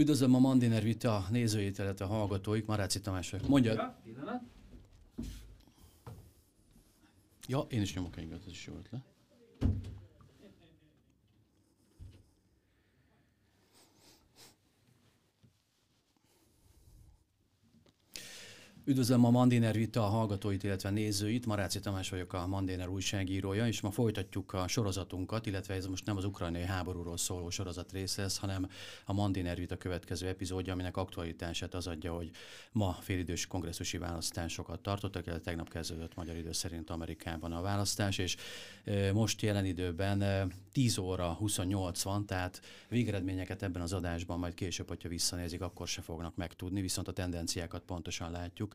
Üdvözlöm a Mandiner Vita nézőit, illetve a hallgatóik. Maráci Tamás vagyok. Mondja. Ja, én is nyomok egy ez is jó ötlet. Üdvözlöm a Mandiner Vita hallgatóit, illetve nézőit. Maráci Tamás vagyok a Mandiner újságírója, és ma folytatjuk a sorozatunkat, illetve ez most nem az ukrajnai háborúról szóló sorozat része ez, hanem a Mandiner Vita következő epizódja, aminek aktualitását az adja, hogy ma félidős kongresszusi választásokat tartottak, illetve tegnap kezdődött magyar idő szerint Amerikában a választás, és most jelen időben 10 óra 28 van, tehát végeredményeket ebben az adásban majd később, hogyha visszanézik, akkor se fognak megtudni, viszont a tendenciákat pontosan látjuk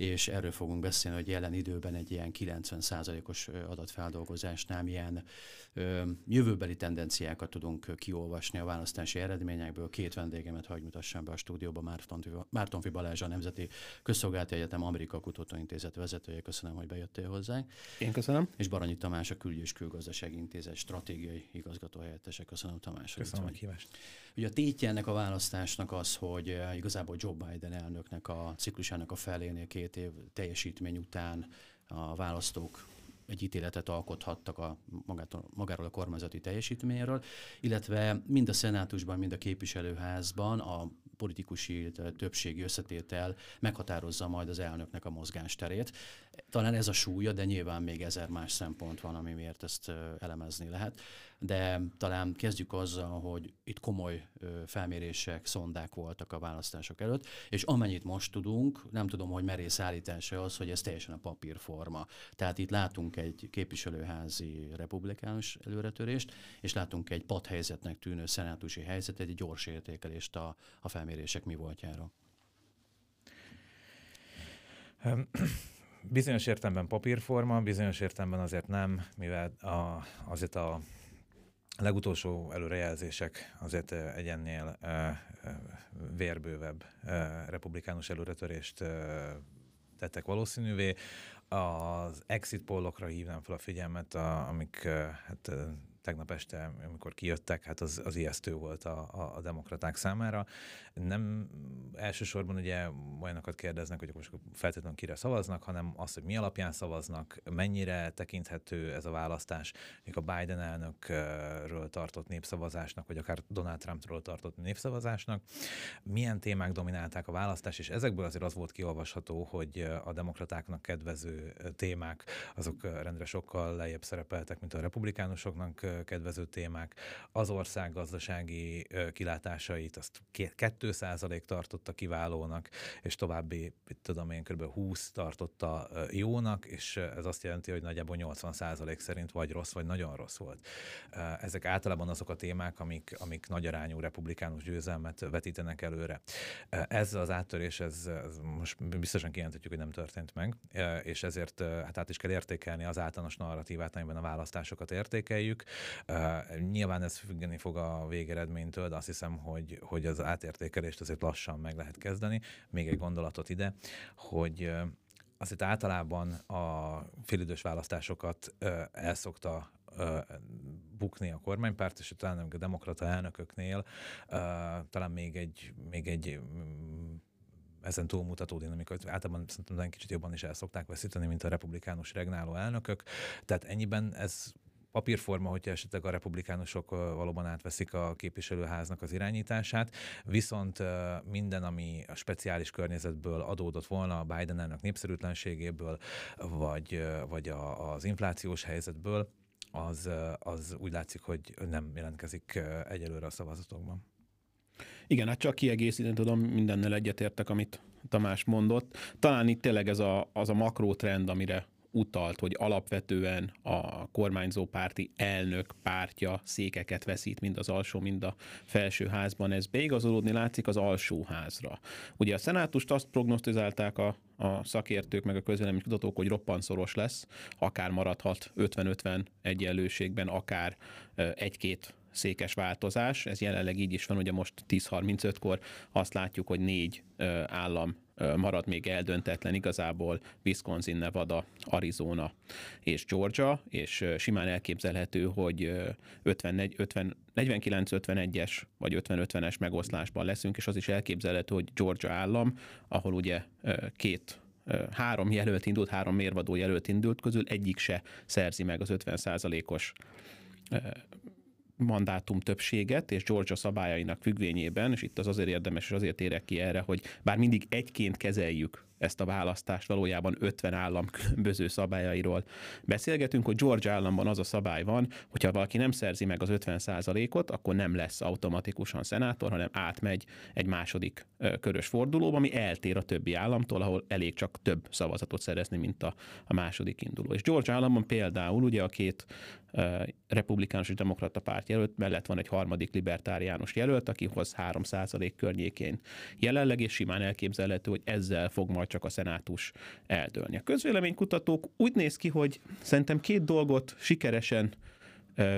és erről fogunk beszélni, hogy jelen időben egy ilyen 90%-os adatfeldolgozásnál milyen ö, jövőbeli tendenciákat tudunk kiolvasni a választási eredményekből. Két vendégemet hagy mutassam be a stúdióba, Márton, Mártonfi Balázs, a Nemzeti Közszolgálati Egyetem Amerika Kutatóintézet vezetője. Köszönöm, hogy bejöttél hozzá. Én köszönöm. És Baranyi Tamás, a Külügy és Külgazdasági Intézet stratégiai igazgató helyettese. Köszönöm, Tamás. Köszönöm a kívást. Ugye a tétje ennek a választásnak az, hogy igazából Joe Biden elnöknek a ciklusának a felénél két év teljesítmény után a választók egy ítéletet alkothattak a magától, magáról a kormányzati teljesítményről, illetve mind a szenátusban, mind a képviselőházban a politikusi többségi összetétel meghatározza majd az elnöknek a mozgásterét. Talán ez a súlya, de nyilván még ezer más szempont van, ami miért ezt elemezni lehet. De talán kezdjük azzal, hogy itt komoly felmérések, szondák voltak a választások előtt, és amennyit most tudunk, nem tudom, hogy merész állítása az, hogy ez teljesen a papírforma. Tehát itt látunk egy képviselőházi republikánus előretörést, és látunk egy padhelyzetnek tűnő szenátusi helyzetet, egy gyors értékelést a, a felmérések mi voltjára. Bizonyos értelemben papírforma, bizonyos értelemben azért nem, mivel a, azért a legutolsó előrejelzések azért egy ennél vérbővebb republikánus előretörést tettek valószínűvé. Az exit pollokra hívnám fel a figyelmet, a, amik hát tegnap este, amikor kijöttek, hát az, az ijesztő volt a, a, a demokraták számára. Nem elsősorban ugye olyanokat kérdeznek, hogy most feltétlenül kire szavaznak, hanem azt, hogy mi alapján szavaznak, mennyire tekinthető ez a választás, még a Biden elnökről tartott népszavazásnak, vagy akár Donald Trumpról tartott népszavazásnak, milyen témák dominálták a választást, és ezekből azért az volt kiolvasható, hogy a demokratáknak kedvező témák, azok rendre sokkal lejjebb szerepeltek, mint a republikánusoknak kedvező témák, az ország gazdasági kilátásait, azt 2% tartotta kiválónak, és további, tudom én, kb. 20 tartotta jónak, és ez azt jelenti, hogy nagyjából 80% szerint vagy rossz, vagy nagyon rossz volt. Ezek általában azok a témák, amik, amik nagy arányú republikánus győzelmet vetítenek előre. Ez az áttörés, ez, ez most biztosan kijelenthetjük, hogy nem történt meg, és ezért hát át is kell értékelni az általános narratívát, amiben a választásokat értékeljük. Nyilván ez függeni fog a végeredménytől, de azt hiszem, hogy, hogy az átértékelést azért lassan meg lehet kezdeni. Még egy gondolatot ide, hogy azért általában a félidős választásokat uh, elszokta bukni a kormánypárt, és talán a demokrata elnököknél talán még egy, még egy mm, ezen túlmutató dinamikát általában szerintem kicsit jobban is el szokták veszíteni, mint a republikánus regnáló elnökök. Tehát ennyiben ez papírforma, hogyha esetleg a republikánusok valóban átveszik a képviselőháznak az irányítását, viszont minden, ami a speciális környezetből adódott volna a Biden elnök népszerűtlenségéből, vagy, vagy a, az inflációs helyzetből, az, az úgy látszik, hogy nem jelentkezik egyelőre a szavazatokban. Igen, hát csak kiegészíteni tudom, mindennel egyetértek, amit Tamás mondott. Talán itt tényleg ez a, az a makró trend, amire utalt, hogy alapvetően a kormányzó párti elnök pártja székeket veszít mind az alsó, mind a felső házban. Ez beigazolódni látszik az alsóházra. Ugye a szenátust azt prognosztizálták a, a szakértők, meg a közvélemény kutatók, hogy roppanszoros lesz, akár maradhat 50-50 egyenlőségben, akár egy-két székes változás. Ez jelenleg így is van, ugye most 10.35-kor azt látjuk, hogy négy állam marad még eldöntetlen igazából Wisconsin, Nevada, Arizona és Georgia, és simán elképzelhető, hogy 54, 50, 49-51-es vagy 50-50-es megoszlásban leszünk, és az is elképzelhető, hogy Georgia állam, ahol ugye két három jelölt indult, három mérvadó jelölt indult közül egyik se szerzi meg az 50 os mandátum többséget, és Georgia szabályainak függvényében, és itt az azért érdemes, és azért érek ki erre, hogy bár mindig egyként kezeljük ezt a választást, valójában 50 állam különböző szabályairól beszélgetünk, hogy Georgia államban az a szabály van, hogyha valaki nem szerzi meg az 50%-ot, akkor nem lesz automatikusan szenátor, hanem átmegy egy második körös fordulóba, ami eltér a többi államtól, ahol elég csak több szavazatot szerezni, mint a, a második induló. És Georgia államban például ugye a két republikánus és demokrata párt jelölt, mellett van egy harmadik libertáriánus jelölt, aki hoz 3% környékén jelenleg, és simán elképzelhető, hogy ezzel fog majd csak a szenátus eldőlni. A közvéleménykutatók úgy néz ki, hogy szerintem két dolgot sikeresen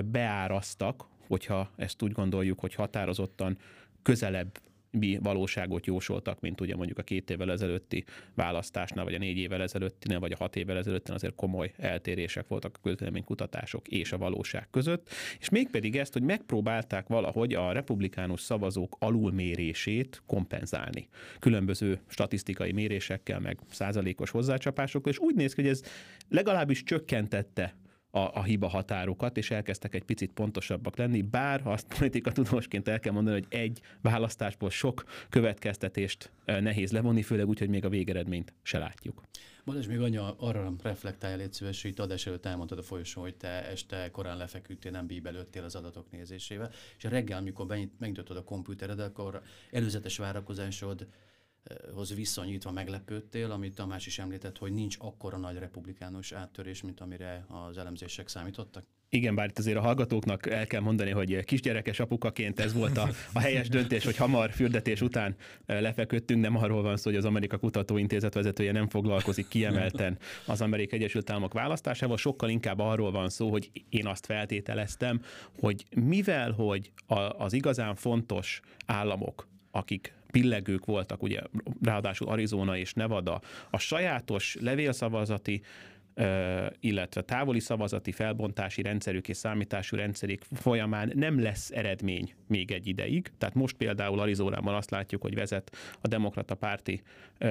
beárasztak, hogyha ezt úgy gondoljuk, hogy határozottan közelebb mi valóságot jósoltak, mint ugye mondjuk a két évvel ezelőtti választásnál, vagy a négy évvel ezelőttinél, vagy a hat évvel ezelőttinél azért komoly eltérések voltak a közvéleménykutatások és a valóság között, és mégpedig ezt, hogy megpróbálták valahogy a republikánus szavazók alulmérését kompenzálni. Különböző statisztikai mérésekkel, meg százalékos hozzácsapásokkal, és úgy néz ki, hogy ez legalábbis csökkentette a, a hiba határokat, és elkezdtek egy picit pontosabbak lenni, bár azt politika tudósként el kell mondani, hogy egy választásból sok következtetést eh, nehéz levonni, főleg úgy, hogy még a végeredményt se látjuk. Balázs, még anya arra reflektálja, légy szíves, hogy itt adás előtt elmondtad a folyosón, hogy te este korán lefeküdtél, nem bíbelődtél az adatok nézésével, és reggel, amikor megnyitottad a kompjútered, akkor előzetes várakozásod hoz viszonyítva meglepődtél, amit Tamás is említett, hogy nincs akkora nagy republikánus áttörés, mint amire az elemzések számítottak? Igen, bár itt azért a hallgatóknak el kell mondani, hogy kisgyerekes apukaként ez volt a, a helyes döntés, hogy hamar fürdetés után lefeküdtünk, nem arról van szó, hogy az Amerika Kutatóintézet vezetője nem foglalkozik kiemelten az Amerikai Egyesült Államok választásával, sokkal inkább arról van szó, hogy én azt feltételeztem, hogy mivel, hogy a, az igazán fontos államok, akik pillegők voltak, ugye ráadásul Arizona és Nevada, a sajátos levélszavazati illetve távoli szavazati felbontási rendszerük és számítású rendszerük folyamán nem lesz eredmény még egy ideig. Tehát most például Arizonában azt látjuk, hogy vezet a demokrata párti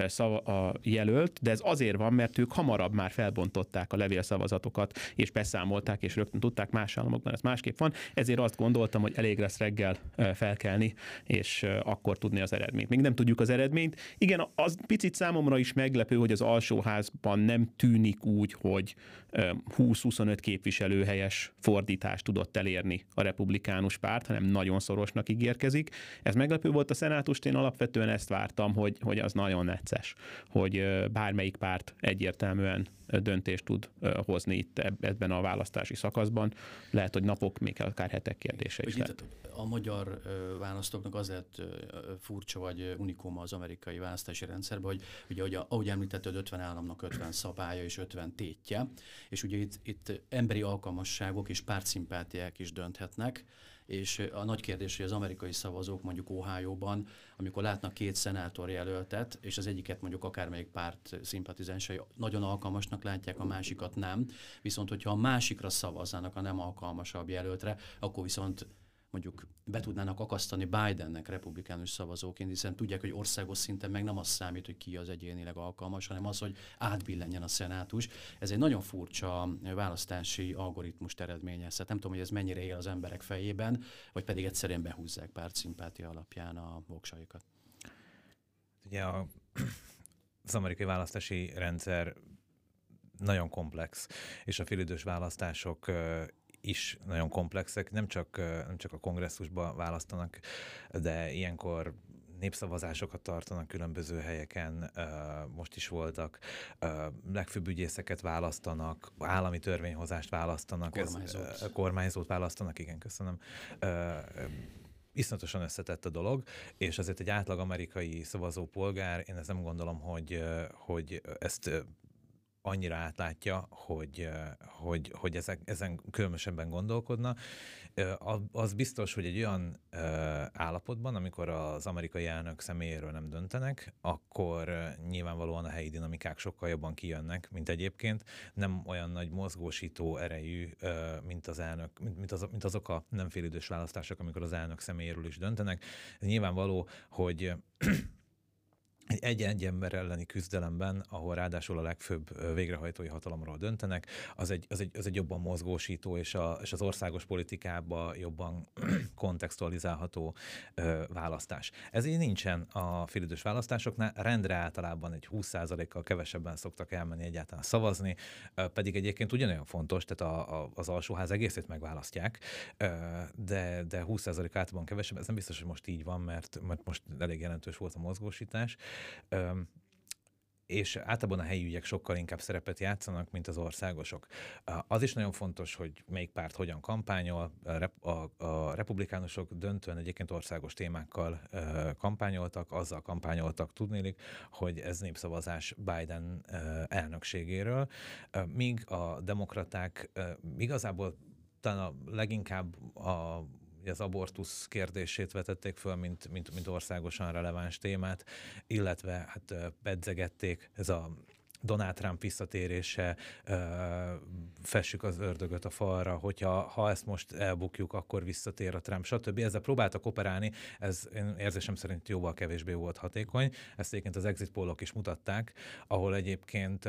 szava, a jelölt, de ez azért van, mert ők hamarabb már felbontották a levélszavazatokat, és beszámolták, és rögtön tudták más államokban, ez másképp van. Ezért azt gondoltam, hogy elég lesz reggel felkelni, és akkor tudni az eredményt. Még nem tudjuk az eredményt. Igen, az picit számomra is meglepő, hogy az alsóházban nem tűnik úgy, hogy 20-25 képviselőhelyes fordítást tudott elérni a republikánus párt, hanem nagyon szorosnak ígérkezik. Ez meglepő volt a szenátust, én alapvetően ezt vártam, hogy, hogy az nagyon necces, hogy bármelyik párt egyértelműen döntést tud hozni itt ebben a választási szakaszban. Lehet, hogy napok, még akár hetek kérdése is lehet. A magyar választóknak az lett furcsa vagy unikum az amerikai választási rendszerben, hogy ugye, ahogy, ahogy említetted, 50 államnak 50 szabálya és 50 tétje, és ugye itt, itt emberi alkalmasságok és pártszimpátiák is dönthetnek, és a nagy kérdés, hogy az amerikai szavazók mondjuk Ohio-ban, amikor látnak két szenátor jelöltet, és az egyiket mondjuk akármelyik párt szimpatizánsai nagyon alkalmasnak látják, a másikat nem, viszont hogyha a másikra szavaznának a nem alkalmasabb jelöltre, akkor viszont mondjuk be tudnának akasztani Bidennek republikánus szavazóként, hiszen tudják, hogy országos szinten meg nem az számít, hogy ki az egyénileg alkalmas, hanem az, hogy átbillenjen a szenátus. Ez egy nagyon furcsa választási algoritmus eredményez. Hát nem tudom, hogy ez mennyire él az emberek fejében, vagy pedig egyszerűen behúzzák párt szimpátia alapján a voksaikat. Ugye a, az amerikai választási rendszer nagyon komplex, és a félidős választások is nagyon komplexek, nem csak, nem csak a kongresszusba választanak, de ilyenkor népszavazásokat tartanak különböző helyeken, most is voltak, legfőbb ügyészeket választanak, állami törvényhozást választanak, kormányzót, ez, kormányzót választanak, igen, köszönöm. Iszonyatosan összetett a dolog, és azért egy átlag amerikai szavazópolgár, én ezt nem gondolom, hogy, hogy ezt annyira átlátja, hogy, hogy, hogy ezek, ezen különösebben gondolkodna, Az biztos, hogy egy olyan állapotban, amikor az amerikai elnök személyéről nem döntenek, akkor nyilvánvalóan a helyi dinamikák sokkal jobban kijönnek, mint egyébként. Nem olyan nagy mozgósító erejű, mint az elnök, mint, az, mint azok a nem félidős választások, amikor az elnök személyéről is döntenek. Ez nyilvánvaló, hogy egy egy ember elleni küzdelemben, ahol ráadásul a legfőbb végrehajtói hatalomról döntenek, az egy, az egy, az egy jobban mozgósító és, a, és az országos politikába jobban kontextualizálható ö, választás. Ez így nincsen a félidős választásoknál, rendre általában egy 20%-kal kevesebben szoktak elmenni egyáltalán szavazni, ö, pedig egyébként ugyanolyan fontos, tehát a, a, az alsóház egészét megválasztják, ö, de, de 20% általában kevesebb, ez nem biztos, hogy most így van, mert, mert most elég jelentős volt a mozgósítás, és általában a helyi ügyek sokkal inkább szerepet játszanak, mint az országosok. Az is nagyon fontos, hogy melyik párt hogyan kampányol. A, a, republikánusok döntően egyébként országos témákkal kampányoltak, azzal kampányoltak tudnélik, hogy ez népszavazás Biden elnökségéről, míg a demokraták igazából talán a leginkább a az abortusz kérdését vetették föl, mint, mint, mint országosan releváns témát, illetve hát pedzegették ez a Donald Trump visszatérése, fessük az ördögöt a falra, hogyha ha ezt most elbukjuk, akkor visszatér a Trump, stb. Ezzel próbáltak operálni, ez én érzésem szerint jóval kevésbé volt hatékony. Ezt egyébként az exit pollok is mutatták, ahol egyébként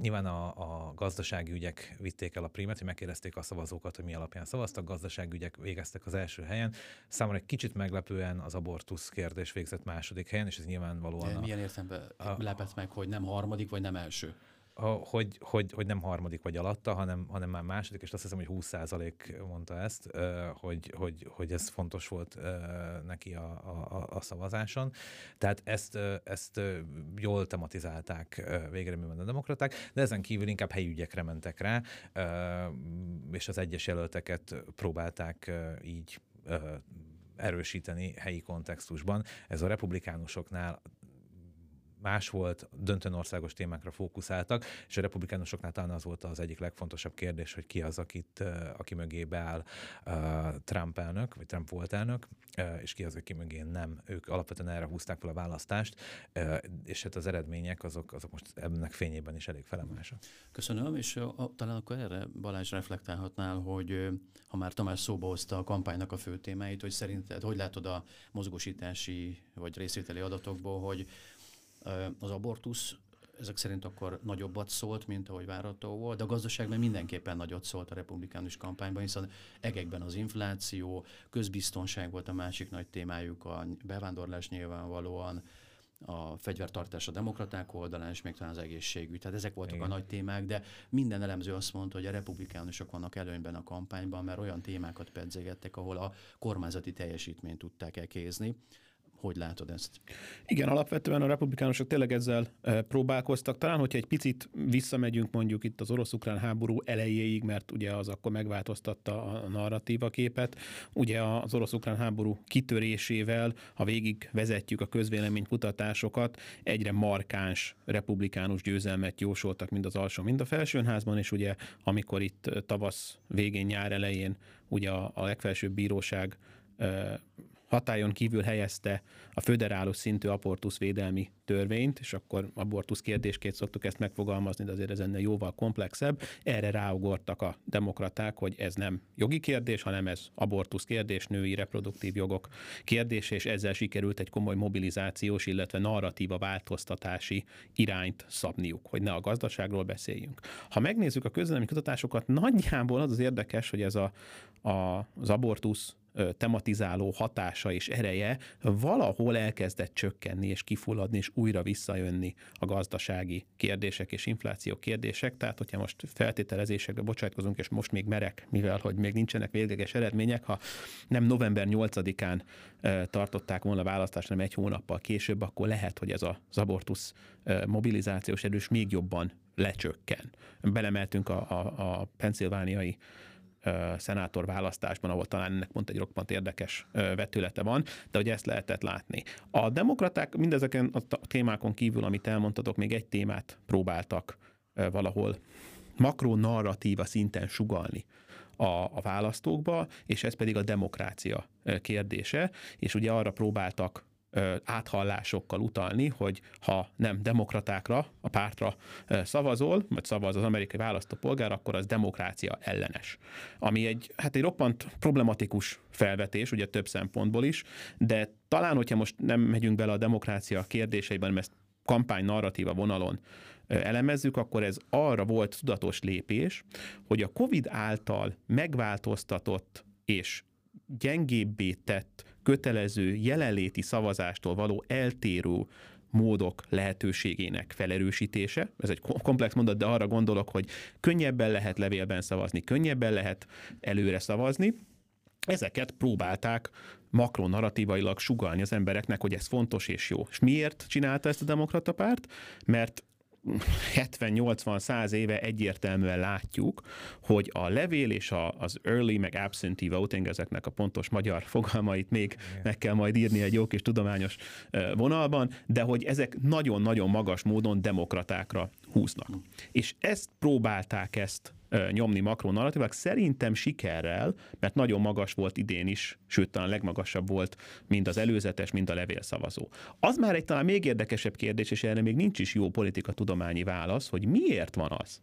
nyilván a, a gazdasági ügyek vitték el a primet, hogy megkérdezték a szavazókat, hogy mi alapján szavaztak, gazdasági ügyek végeztek az első helyen. Számomra egy kicsit meglepően az abortusz kérdés végzett második helyen, és ez nyilvánvalóan... De milyen értelemben lepett meg, hogy nem harmadik, vagy nem első? Hogy, hogy, hogy nem harmadik vagy alatta, hanem, hanem már második, és azt hiszem, hogy 20% mondta ezt, hogy, hogy, hogy ez fontos volt neki a, a, a szavazáson. Tehát ezt, ezt jól tematizálták végeredményben a demokraták, de ezen kívül inkább helyi ügyekre mentek rá, és az egyes jelölteket próbálták így erősíteni helyi kontextusban. Ez a republikánusoknál más volt, döntően országos témákra fókuszáltak, és a republikánusoknál talán az volt az egyik legfontosabb kérdés, hogy ki az, akit, aki mögé beáll Trump elnök, vagy Trump volt elnök, és ki az, aki mögé nem. Ők alapvetően erre húzták fel a választást, és hát az eredmények azok, azok most ennek fényében is elég felemásak. Köszönöm, és talán akkor erre Balázs reflektálhatnál, hogy ha már Tamás szóba hozta a kampánynak a fő témáit, hogy szerinted hogy látod a mozgósítási vagy részvételi adatokból, hogy az abortusz ezek szerint akkor nagyobbat szólt, mint ahogy várható volt, de a gazdaságban mindenképpen nagyot szólt a republikánus kampányban, hiszen egekben az infláció, közbiztonság volt a másik nagy témájuk, a bevándorlás nyilvánvalóan, a fegyvertartás a demokraták oldalán, és még talán az egészségügy. Tehát ezek voltak Igen. a nagy témák, de minden elemző azt mondta, hogy a republikánusok vannak előnyben a kampányban, mert olyan témákat pedzegettek, ahol a kormányzati teljesítményt tudták elkézni. Hogy látod ezt? Igen, alapvetően a republikánusok tényleg ezzel e, próbálkoztak. Talán, hogyha egy picit visszamegyünk mondjuk itt az orosz-ukrán háború elejéig, mert ugye az akkor megváltoztatta a narratíva képet. Ugye az orosz-ukrán háború kitörésével, ha végig vezetjük a közvéleménykutatásokat, egyre markáns republikánus győzelmet jósoltak mind az alsó, mind a felsőházban, és ugye amikor itt tavasz végén, nyár elején ugye a, a legfelsőbb bíróság e, hatályon kívül helyezte a föderálus szintű abortusz védelmi törvényt, és akkor abortusz kérdésként szoktuk ezt megfogalmazni, de azért ez ennél jóval komplexebb. Erre ráugortak a demokraták, hogy ez nem jogi kérdés, hanem ez abortusz kérdés, női reproduktív jogok kérdése, és ezzel sikerült egy komoly mobilizációs, illetve narratíva változtatási irányt szabniuk, hogy ne a gazdaságról beszéljünk. Ha megnézzük a közlemény kutatásokat, nagyjából az az érdekes, hogy ez a, a, az abortusz tematizáló hatása és ereje valahol elkezdett csökkenni és kifulladni és újra visszajönni a gazdasági kérdések és infláció kérdések. Tehát, hogyha most feltételezésekbe bocsátkozunk, és most még merek, mivel hogy még nincsenek végleges eredmények, ha nem november 8-án tartották volna a választást, hanem egy hónappal később, akkor lehet, hogy ez az abortusz mobilizációs erős még jobban lecsökken. Belemeltünk a, a, a penszilvániai szenátor választásban, ahol talán ennek pont egy roppant érdekes vetülete van, de hogy ezt lehetett látni. A demokraták mindezeken a témákon kívül, amit elmondtatok, még egy témát próbáltak valahol makronarratíva szinten sugalni a, a választókba, és ez pedig a demokrácia kérdése, és ugye arra próbáltak áthallásokkal utalni, hogy ha nem demokratákra, a pártra szavazol, vagy szavaz az amerikai választópolgár, akkor az demokrácia ellenes. Ami egy, hát egy roppant problematikus felvetés, ugye több szempontból is, de talán, hogyha most nem megyünk bele a demokrácia kérdéseiben, mert ezt kampány narratíva vonalon elemezzük, akkor ez arra volt tudatos lépés, hogy a COVID által megváltoztatott és gyengébbé tett kötelező jelenléti szavazástól való eltérő módok lehetőségének felerősítése. Ez egy komplex mondat, de arra gondolok, hogy könnyebben lehet levélben szavazni, könnyebben lehet előre szavazni. Ezeket próbálták makronarratívailag sugalni az embereknek, hogy ez fontos és jó. És miért csinálta ezt a demokrata párt? Mert 70-80-100 éve egyértelműen látjuk, hogy a levél és a, az early meg absentee voting, ezeknek a pontos magyar fogalmait még meg kell majd írni egy jó kis tudományos vonalban, de hogy ezek nagyon-nagyon magas módon demokratákra húznak. Mm. És ezt próbálták ezt nyomni makronarratívák, szerintem sikerrel, mert nagyon magas volt idén is, sőt talán legmagasabb volt, mind az előzetes, mind a levélszavazó. Az már egy talán még érdekesebb kérdés, és erre még nincs is jó politika tudományi válasz, hogy miért van az,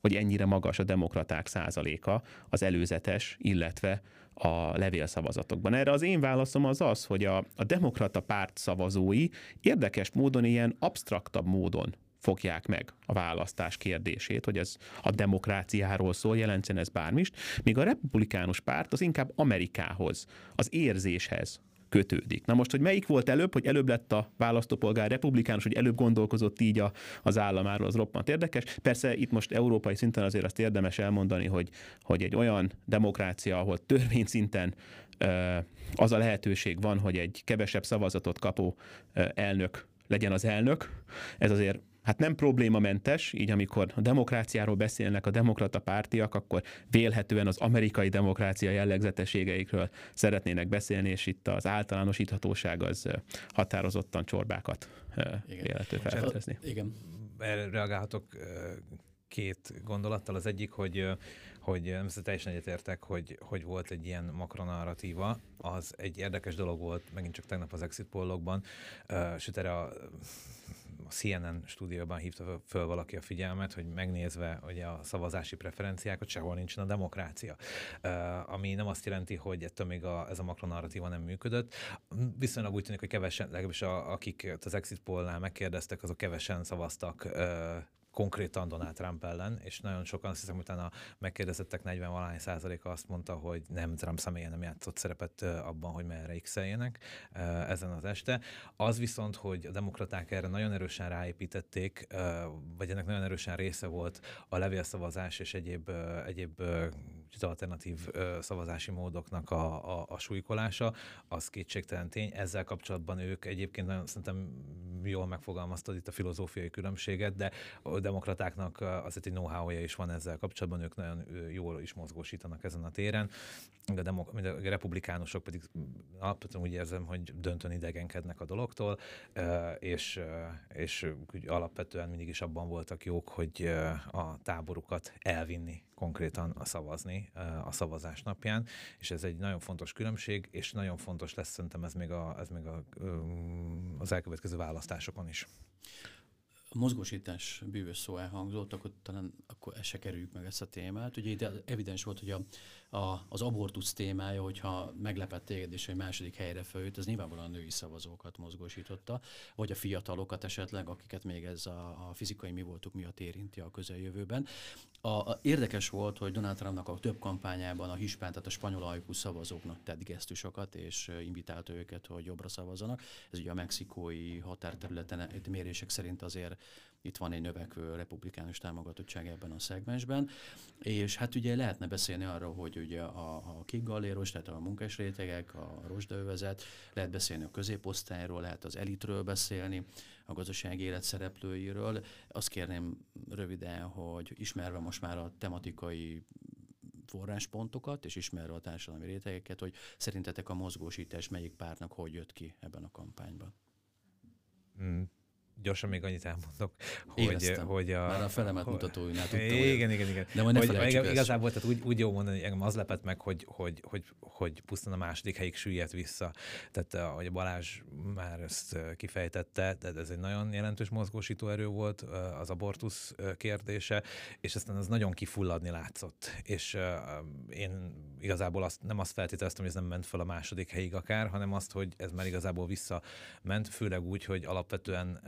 hogy ennyire magas a demokraták százaléka az előzetes, illetve a levélszavazatokban. Erre az én válaszom az az, hogy a, a demokrata párt szavazói érdekes módon ilyen absztraktabb módon fogják meg a választás kérdését, hogy ez a demokráciáról szól, jelentsen ez bármist, míg a republikánus párt az inkább Amerikához, az érzéshez kötődik. Na most, hogy melyik volt előbb, hogy előbb lett a választópolgár republikánus, hogy előbb gondolkozott így a, az államáról, az roppant érdekes. Persze itt most európai szinten azért azt érdemes elmondani, hogy, hogy egy olyan demokrácia, ahol törvényszinten az a lehetőség van, hogy egy kevesebb szavazatot kapó elnök legyen az elnök. Ez azért hát nem problémamentes, így amikor a demokráciáról beszélnek a demokrata pártiak, akkor vélhetően az amerikai demokrácia jellegzetességeikről szeretnének beszélni, és itt az általánosíthatóság az határozottan csorbákat vélető felfedezni. Igen. Erre reagálhatok két gondolattal. Az egyik, hogy hogy nem teljesen egyetértek, hogy, hogy volt egy ilyen makronarratíva. Az egy érdekes dolog volt, megint csak tegnap az exit pollokban, sőt erre a a CNN stúdióban hívta föl valaki a figyelmet, hogy megnézve hogy a szavazási preferenciákat, sehol nincsen a demokrácia. Ami nem azt jelenti, hogy ettől még a, ez a makronarratíva nem működött. Viszonylag úgy tűnik, hogy kevesen, legalábbis a, akik az exit pollnál megkérdeztek, azok kevesen szavaztak konkrétan Donald Trump ellen, és nagyon sokan, azt hiszem, utána megkérdezettek 40 valány százaléka azt mondta, hogy nem Trump személyen nem játszott szerepet abban, hogy merre x ezen az este. Az viszont, hogy a demokraták erre nagyon erősen ráépítették, vagy ennek nagyon erősen része volt a levélszavazás és egyéb, egyéb alternatív szavazási módoknak a, a, a súlykolása, az kétségtelen tény. Ezzel kapcsolatban ők egyébként nagyon szerintem jól megfogalmaztad itt a filozófiai különbséget, de a demokratáknak azért egy know-how-ja is van ezzel kapcsolatban, ők nagyon jól is mozgósítanak ezen a téren. A, demok- a republikánusok pedig alapvetően úgy érzem, hogy döntően idegenkednek a dologtól, és, és alapvetően mindig is abban voltak jók, hogy a táborukat elvinni konkrétan a szavazni a szavazás napján, és ez egy nagyon fontos különbség, és nagyon fontos lesz szerintem ez még, a, ez még a, az elkövetkező választásokon is mozgósítás bűvös szó elhangzott, akkor talán akkor se kerüljük meg ezt a témát. Ugye ide evidens volt, hogy a, a, az abortusz témája, hogyha meglepett téged és egy második helyre följött, az nyilvánvalóan női szavazókat mozgósította, vagy a fiatalokat esetleg, akiket még ez a, a fizikai mi voltuk miatt érinti a közeljövőben. A, a, érdekes volt, hogy Donald Trumpnak a több kampányában a hispán, tehát a spanyol ajkú szavazóknak tett gesztusokat, és invitálta őket, hogy jobbra szavazzanak. Ez ugye a mexikói határterületen mérések szerint azért itt van egy növekvő republikánus támogatottság ebben a szegmensben, és hát ugye lehetne beszélni arról, hogy ugye a, a kikgalléros, tehát a munkás rétegek, a rozsdaövezet, lehet beszélni a középosztályról, lehet az elitről beszélni, a gazdasági élet szereplőiről. Azt kérném röviden, hogy ismerve most már a tematikai forráspontokat, és ismerve a társadalmi rétegeket, hogy szerintetek a mozgósítás melyik pártnak hogy jött ki ebben a kampányban? Gyorsan még annyit elmondok, hogy, Éreztem. hogy a... Már a felemet mutatóinál tudtam. Igen, igen, igen. De majd ne hogy, ezt. Igazából tehát úgy, úgy jó mondani, hogy engem az lepett meg, hogy, hogy, hogy, hogy pusztán a második helyig süllyedt vissza. Tehát eh, ahogy Balázs már ezt eh, kifejtette, tehát ez egy nagyon jelentős mozgósító erő volt eh, az abortusz kérdése, és aztán az nagyon kifulladni látszott. És én igazából azt, nem azt feltételeztem, hogy ez nem ment fel a második helyig akár, hanem azt, hogy ez már igazából visszament, főleg úgy, hogy alapvetően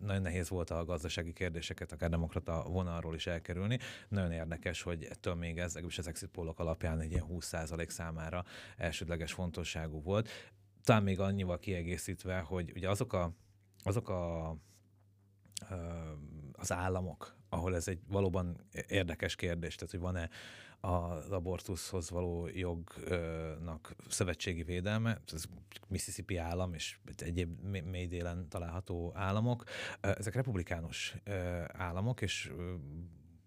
nagyon nehéz volt a gazdasági kérdéseket, akár demokrata vonalról is elkerülni. Nagyon érdekes, hogy ettől még ez, legalábbis az exit pollok alapján egy ilyen 20% számára elsődleges fontosságú volt. Talán még annyival kiegészítve, hogy ugye azok a, azok a az államok, ahol ez egy valóban érdekes kérdés, tehát hogy van-e az abortuszhoz való jognak szövetségi védelme, ez Mississippi állam és egyéb mély- délen található államok, ezek republikánus államok, és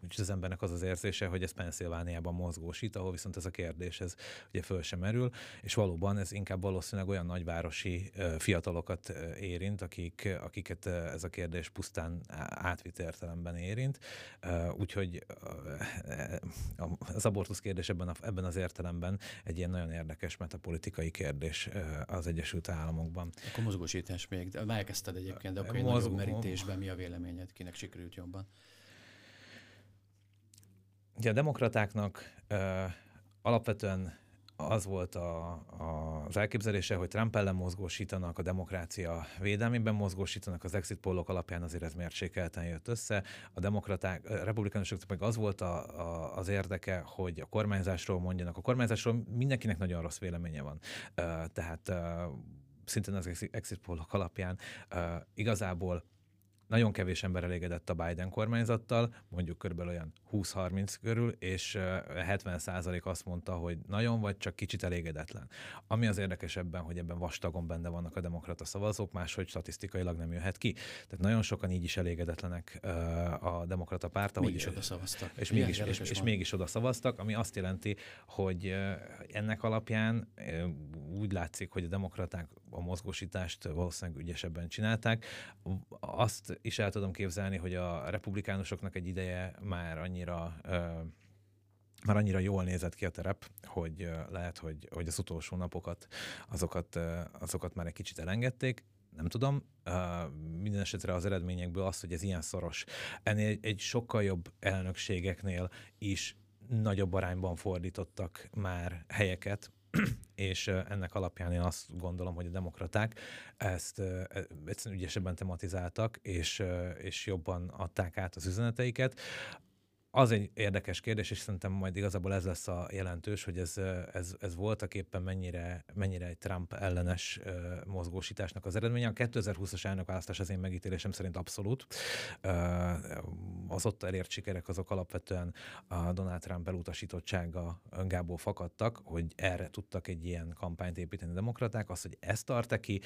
Úgyhogy az embernek az az érzése, hogy ez Pennsylvániában mozgósít, ahol viszont ez a kérdés ez ugye föl sem merül, és valóban ez inkább valószínűleg olyan nagyvárosi fiatalokat érint, akik, akiket ez a kérdés pusztán átvitt értelemben érint. Úgyhogy ö, az abortusz kérdés ebben, a, ebben az értelemben egy ilyen nagyon érdekes metapolitikai kérdés az Egyesült Államokban. Akkor mozgósítás még. De Már elkezdted egyébként, de akkor nagyobb merítésben mi a véleményed? Kinek sikerült jobban? Ugye a demokratáknak ö, alapvetően az volt a, a, az elképzelése, hogy Trump ellen mozgósítanak, a demokrácia védelmében mozgósítanak, az exit pollok alapján azért ez mérsékelten jött össze. A demokraták, a republikánusoknak meg az volt a, a, az érdeke, hogy a kormányzásról mondjanak. A kormányzásról mindenkinek nagyon rossz véleménye van. Ö, tehát ö, szintén az exit- pollok alapján ö, igazából nagyon kevés ember elégedett a Biden kormányzattal, mondjuk körülbelül olyan 20-30 körül, és ö, 70% azt mondta, hogy nagyon vagy csak kicsit elégedetlen. Ami az érdekesebben, hogy ebben vastagon benne vannak a demokrata szavazók, máshogy statisztikailag nem jöhet ki. Tehát nagyon sokan így is elégedetlenek a demokrata párt, ahogy Mégis oda szavaztak. és mégis, és, és mégis oda szavaztak, ami azt jelenti, hogy ennek alapján úgy látszik, hogy a demokraták a mozgósítást valószínűleg ügyesebben csinálták. Azt is el tudom képzelni, hogy a republikánusoknak egy ideje már annyira már annyira jól nézett ki a terep, hogy lehet, hogy, hogy az utolsó napokat, azokat, azokat már egy kicsit elengedték. Nem tudom, minden esetre az eredményekből az, hogy ez ilyen szoros. Ennél egy, egy sokkal jobb elnökségeknél is nagyobb arányban fordítottak már helyeket, és ennek alapján én azt gondolom, hogy a demokraták ezt e- egyszerűen ügyesebben tematizáltak, és, és jobban adták át az üzeneteiket. Az egy érdekes kérdés, és szerintem majd igazából ez lesz a jelentős, hogy ez, ez, ez voltak éppen mennyire, mennyire egy Trump ellenes mozgósításnak az eredménye. A 2020-as elnökválasztás az én megítélésem szerint abszolút. Az ott elért sikerek azok alapvetően a Donald Trump elutasítottsága öngából fakadtak, hogy erre tudtak egy ilyen kampányt építeni a demokraták, az, hogy ezt tart ki,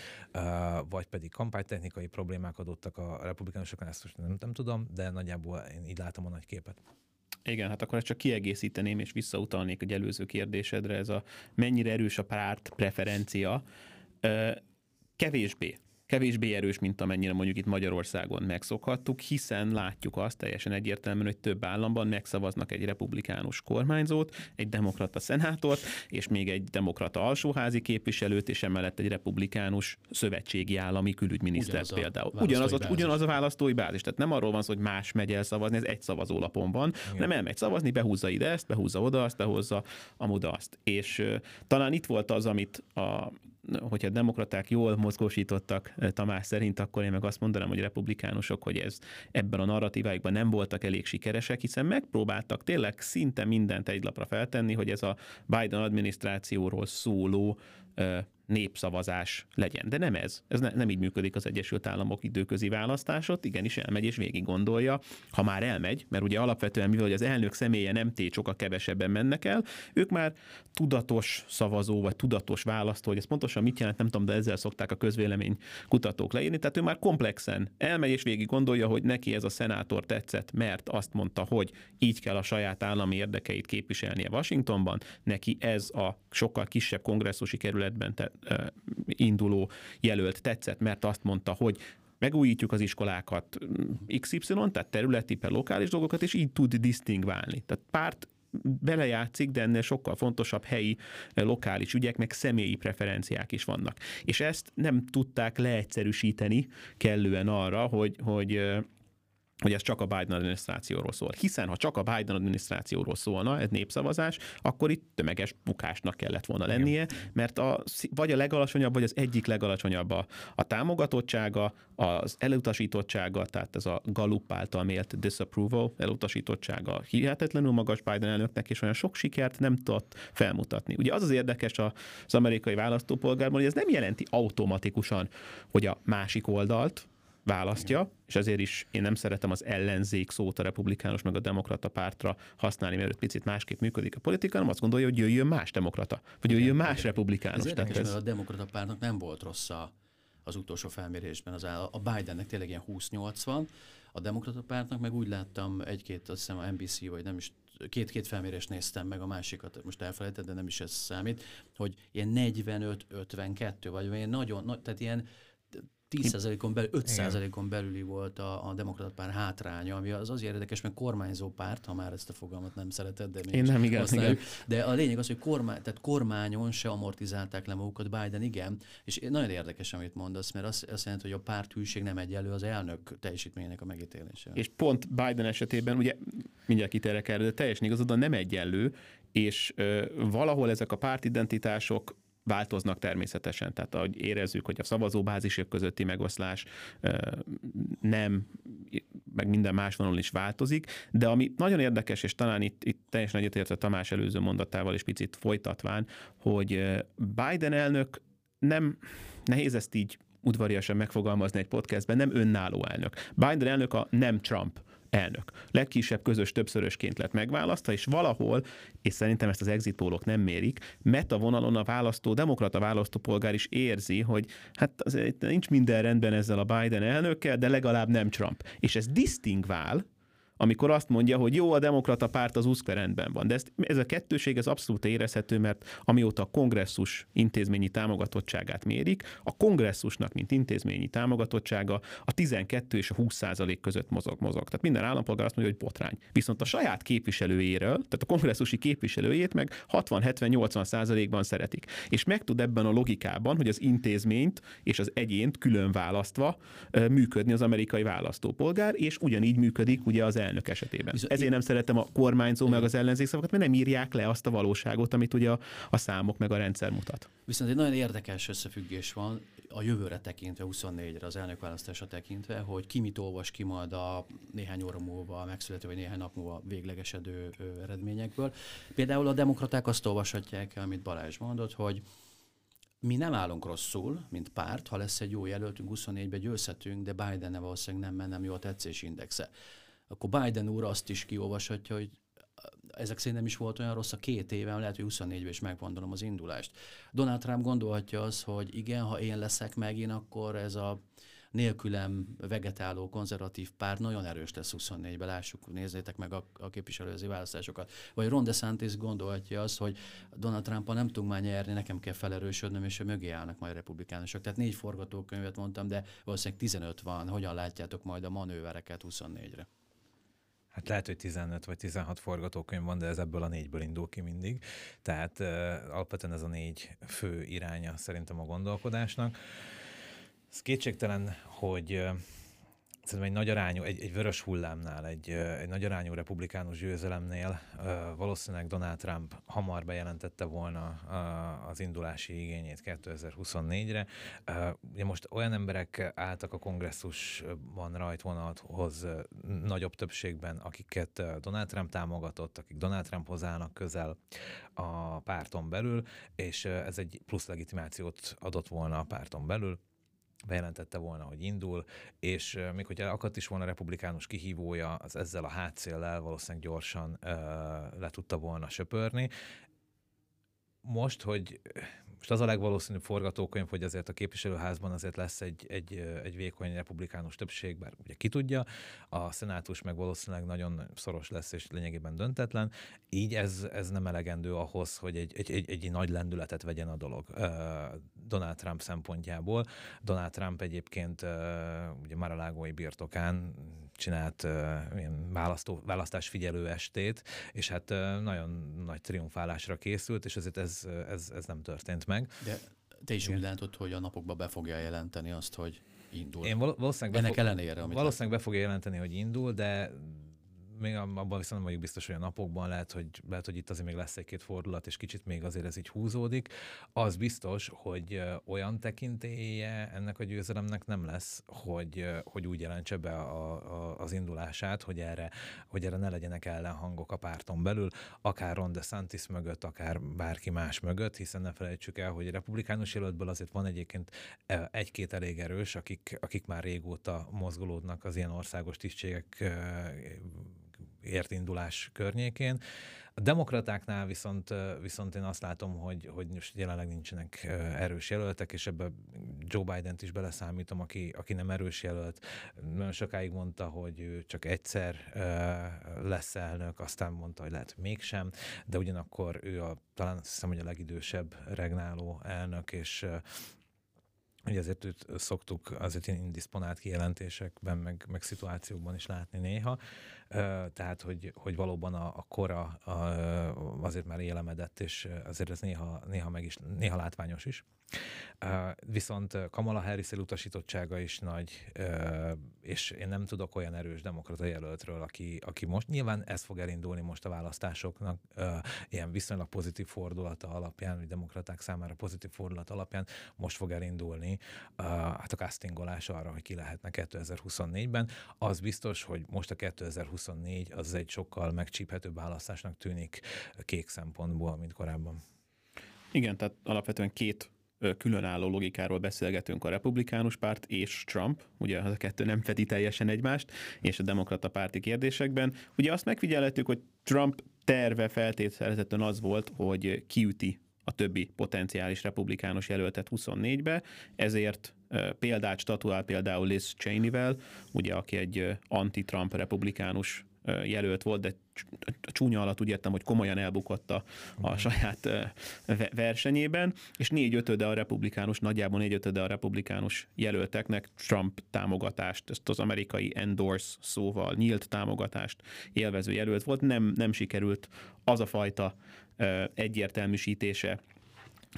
vagy pedig kampánytechnikai problémák adottak a republikánusokon, ezt most nem, nem tudom, de nagyjából én így látom a nagy képet. Igen, hát akkor ezt csak kiegészíteném, és visszautalnék egy előző kérdésedre, ez a mennyire erős a párt preferencia. Kevésbé. Kevésbé erős, mint amennyire mondjuk itt Magyarországon megszokhattuk, hiszen látjuk azt teljesen egyértelműen, hogy több államban megszavaznak egy republikánus kormányzót, egy demokrata szenátort, és még egy demokrata alsóházi képviselőt, és emellett egy republikánus szövetségi állami külügyminisztert Ugyanaz például. Ugyanaz a, ugyanaz a választói bázis. Tehát nem arról van szó, hogy más megy el szavazni, ez egy szavazólapon van, Igen. nem elmegy szavazni, behúzza ide ezt, behúzza oda azt, behozza amuda azt. És uh, talán itt volt az, amit a hogyha demokraták jól mozgósítottak eh, Tamás szerint, akkor én meg azt mondanám, hogy republikánusok, hogy ez ebben a narratíváikban nem voltak elég sikeresek, hiszen megpróbáltak tényleg szinte mindent egy lapra feltenni, hogy ez a Biden adminisztrációról szóló ö, népszavazás legyen. De nem ez. Ez ne, nem így működik az Egyesült Államok időközi választásot. Igenis elmegy és végig gondolja, ha már elmegy, mert ugye alapvetően, mivel az elnök személye nem tét, sokkal kevesebben mennek el, ők már tudatos szavazó, vagy tudatos választó, hogy ez pontosan mit jelent, nem tudom, de ezzel szokták a közvélemény kutatók leírni. Tehát ő már komplexen elmegy és végig gondolja, hogy neki ez a szenátor tetszett, mert azt mondta, hogy így kell a saját állami érdekeit képviselnie Washingtonban, neki ez a sokkal kisebb kongresszusi kerületben induló jelölt tetszett, mert azt mondta, hogy megújítjuk az iskolákat, XY, tehát területi per lokális dolgokat, és így tud disztingválni. Tehát párt belejátszik, de ennél sokkal fontosabb helyi, lokális ügyek, meg személyi preferenciák is vannak. És ezt nem tudták leegyszerűsíteni kellően arra, hogy, hogy hogy ez csak a Biden adminisztrációról szól. Hiszen ha csak a Biden adminisztrációról szólna, ez népszavazás, akkor itt tömeges bukásnak kellett volna lennie, mert a, vagy a legalacsonyabb, vagy az egyik legalacsonyabb a, a támogatottsága, az elutasítottsága, tehát ez a Gallup által mélt disapproval elutasítottsága hihetetlenül magas Biden elnöknek, és olyan sok sikert nem tudott felmutatni. Ugye az az érdekes az amerikai választópolgárban, hogy ez nem jelenti automatikusan, hogy a másik oldalt, választja, és ezért is én nem szeretem az ellenzék szót a republikánus meg a demokrata pártra használni, mert picit másképp működik a politika, hanem azt gondolja, hogy jöjjön más demokrata, vagy jöjjön más republikánus. Ez érdekes, ez... mert a demokrata pártnak nem volt rossz a, az utolsó felmérésben. Az áll, a Bidennek tényleg ilyen 20-80, a demokrata pártnak meg úgy láttam egy-két, azt hiszem a NBC, vagy nem is két-két felmérést néztem meg, a másikat most elfelejtettem, de nem is ez számít, hogy ilyen 45-52, vagy ilyen nagyon, tehát ilyen 10%-on belül, 5%-on belüli volt a, a demokrat párt hátránya, ami az azért érdekes, mert kormányzó párt, ha már ezt a fogalmat nem szereted, de Én nem, igen, igen. De a lényeg az, hogy kormány, tehát kormányon se amortizálták le magukat, Biden igen, és nagyon érdekes, amit mondasz, mert azt, azt jelenti, hogy a párthűség nem egyenlő az elnök teljesítményének a megítélése. És pont Biden esetében, ugye mindjárt kitérek erre, de teljesen igazad, nem egyenlő, és ö, valahol ezek a pártidentitások változnak természetesen. Tehát ahogy érezzük, hogy a szavazóbázisok közötti megoszlás nem, meg minden más vonalon is változik, de ami nagyon érdekes, és talán itt, itt teljesen egyetértve Tamás előző mondatával is picit folytatván, hogy Biden elnök nem, nehéz ezt így udvariasan megfogalmazni egy podcastben, nem önálló elnök. Biden elnök a nem Trump elnök. Legkisebb közös többszörösként lett megválasztva, és valahol, és szerintem ezt az exit pólok nem mérik, meta vonalon a választó, demokrata választópolgár is érzi, hogy hát azért nincs minden rendben ezzel a Biden elnökkel, de legalább nem Trump. És ez disztingvál amikor azt mondja, hogy jó, a demokrata párt az USZKVE rendben van. De ezt, ez a kettőség ez abszolút érezhető, mert amióta a kongresszus intézményi támogatottságát mérik, a kongresszusnak, mint intézményi támogatottsága a 12 és a 20 százalék között mozog, mozog. Tehát minden állampolgár azt mondja, hogy botrány. Viszont a saját képviselőjéről, tehát a kongresszusi képviselőjét meg 60-70-80 százalékban szeretik. És meg tud ebben a logikában, hogy az intézményt és az egyént külön választva működni az amerikai választópolgár, és ugyanígy működik ugye az elnök esetében. Viszont Ezért én... nem szeretem a kormányzó meg az ellenzék szavakat, mert nem írják le azt a valóságot, amit ugye a, a számok meg a rendszer mutat. Viszont egy nagyon érdekes összefüggés van a jövőre tekintve, 24-re az elnökválasztásra tekintve, hogy ki mit olvas ki majd a néhány óra múlva megszülető, vagy néhány nap múlva véglegesedő eredményekből. Például a demokraták azt olvashatják, amit Balázs mondott, hogy mi nem állunk rosszul, mint párt, ha lesz egy jó jelöltünk, 24-be győzhetünk, de Biden valószínűleg nem, nem jó a tetszés indexe akkor Biden úr azt is kiolvashatja, hogy ezek szerint nem is volt olyan rossz a két éve, lehet, hogy 24-ben is megmondom az indulást. Donald Trump gondolhatja az, hogy igen, ha én leszek megint, akkor ez a nélkülem vegetáló konzervatív pár nagyon erős lesz 24-ben, lássuk, nézzétek meg a, a képviselőzi választásokat. Vagy Ron DeSantis gondolhatja azt, hogy Donald trump nem tudunk már nyerni, nekem kell felerősödnöm, és mögé állnak majd a republikánusok. Tehát négy forgatókönyvet mondtam, de valószínűleg 15 van. Hogyan látjátok majd a manővereket 24-re? Hát lehet, hogy 15 vagy 16 forgatókönyv van, de ez ebből a négyből indul ki mindig. Tehát alapvetően ez a négy fő iránya szerintem a gondolkodásnak. Ez kétségtelen, hogy szerintem egy nagy arányú, egy, egy vörös hullámnál, egy, egy nagy arányú republikánus győzelemnél valószínűleg Donald Trump hamar bejelentette volna az indulási igényét 2024-re. Ugye most olyan emberek álltak a kongresszusban rajtvonalhoz nagyobb többségben, akiket Donald Trump támogatott, akik Donald Trumphoz állnak közel a párton belül, és ez egy plusz legitimációt adott volna a párton belül bejelentette volna, hogy indul, és még hogyha akadt is volna republikánus kihívója, az ezzel a hátszéllel valószínűleg gyorsan uh, le tudta volna söpörni. Most, hogy most az a legvalószínűbb forgatókönyv, hogy azért a képviselőházban azért lesz egy, egy, egy vékony republikánus többség, bár ugye ki tudja, a szenátus meg valószínűleg nagyon szoros lesz és lényegében döntetlen, így ez, ez nem elegendő ahhoz, hogy egy, egy, egy, egy nagy lendületet vegyen a dolog. Donald Trump szempontjából. Donald Trump egyébként ugye Maralágói birtokán csinált ilyen választó, választásfigyelő estét, és hát nagyon nagy triumfálásra készült, és ezért ez, ez, ez nem történt meg. De te is úgy látod, hogy a napokban be fogja jelenteni azt, hogy indul. Én valószínűleg Ennek ellenére, amit Valószínűleg be fogja jelenteni, hogy indul, de még abban viszont nem vagyok biztos, hogy a napokban lehet, hogy, lehet, hogy itt azért még lesz egy-két fordulat, és kicsit még azért ez így húzódik. Az biztos, hogy olyan tekintélye ennek a győzelemnek nem lesz, hogy, hogy úgy jelentse be a, a, az indulását, hogy erre, hogy erre ne legyenek ellenhangok a párton belül, akár Ron DeSantis mögött, akár bárki más mögött, hiszen ne felejtsük el, hogy a republikánus jelöltből azért van egyébként egy-két elég erős, akik, akik már régóta mozgolódnak az ilyen országos tisztségek ért indulás környékén. A demokratáknál viszont, viszont én azt látom, hogy, hogy most jelenleg nincsenek erős jelöltek, és ebbe Joe Biden-t is beleszámítom, aki, aki nem erős jelölt. Nagyon sokáig mondta, hogy ő csak egyszer lesz elnök, aztán mondta, hogy lehet mégsem, de ugyanakkor ő a, talán azt hiszem, hogy a legidősebb regnáló elnök, és Ugye ezért őt szoktuk azért ilyen indisponált kijelentésekben, meg, meg szituációkban is látni néha tehát hogy, hogy valóban a, a kora a, azért már élemedett, és azért ez néha, néha, meg is, néha látványos is. Viszont Kamala Harris elutasítottsága is nagy, és én nem tudok olyan erős demokrata jelöltről, aki, aki most, nyilván ez fog elindulni most a választásoknak, ilyen viszonylag pozitív fordulata alapján, vagy demokraták számára pozitív fordulat alapján most fog elindulni hát a castingolás arra, hogy ki lehetne 2024-ben. Az biztos, hogy most a 2020 2024 az egy sokkal megcsíphetőbb választásnak tűnik kék szempontból, mint korábban. Igen, tehát alapvetően két különálló logikáról beszélgetünk a republikánus párt és Trump, ugye a kettő nem fedi teljesen egymást, és a demokrata párti kérdésekben. Ugye azt megfigyelhetjük, hogy Trump terve feltételezetten az volt, hogy kiüti a többi potenciális republikánus jelöltet 24-be, ezért példát statuál például Liz Cheney-vel, ugye, aki egy anti-Trump republikánus jelölt volt, de a csúnya alatt úgy értem, hogy komolyan elbukott a, a saját versenyében, és négy ötöde a republikánus, nagyjából négy ötöde a republikánus jelölteknek Trump támogatást, ezt az amerikai endorse szóval nyílt támogatást élvező jelölt volt, nem, nem sikerült az a fajta egyértelműsítése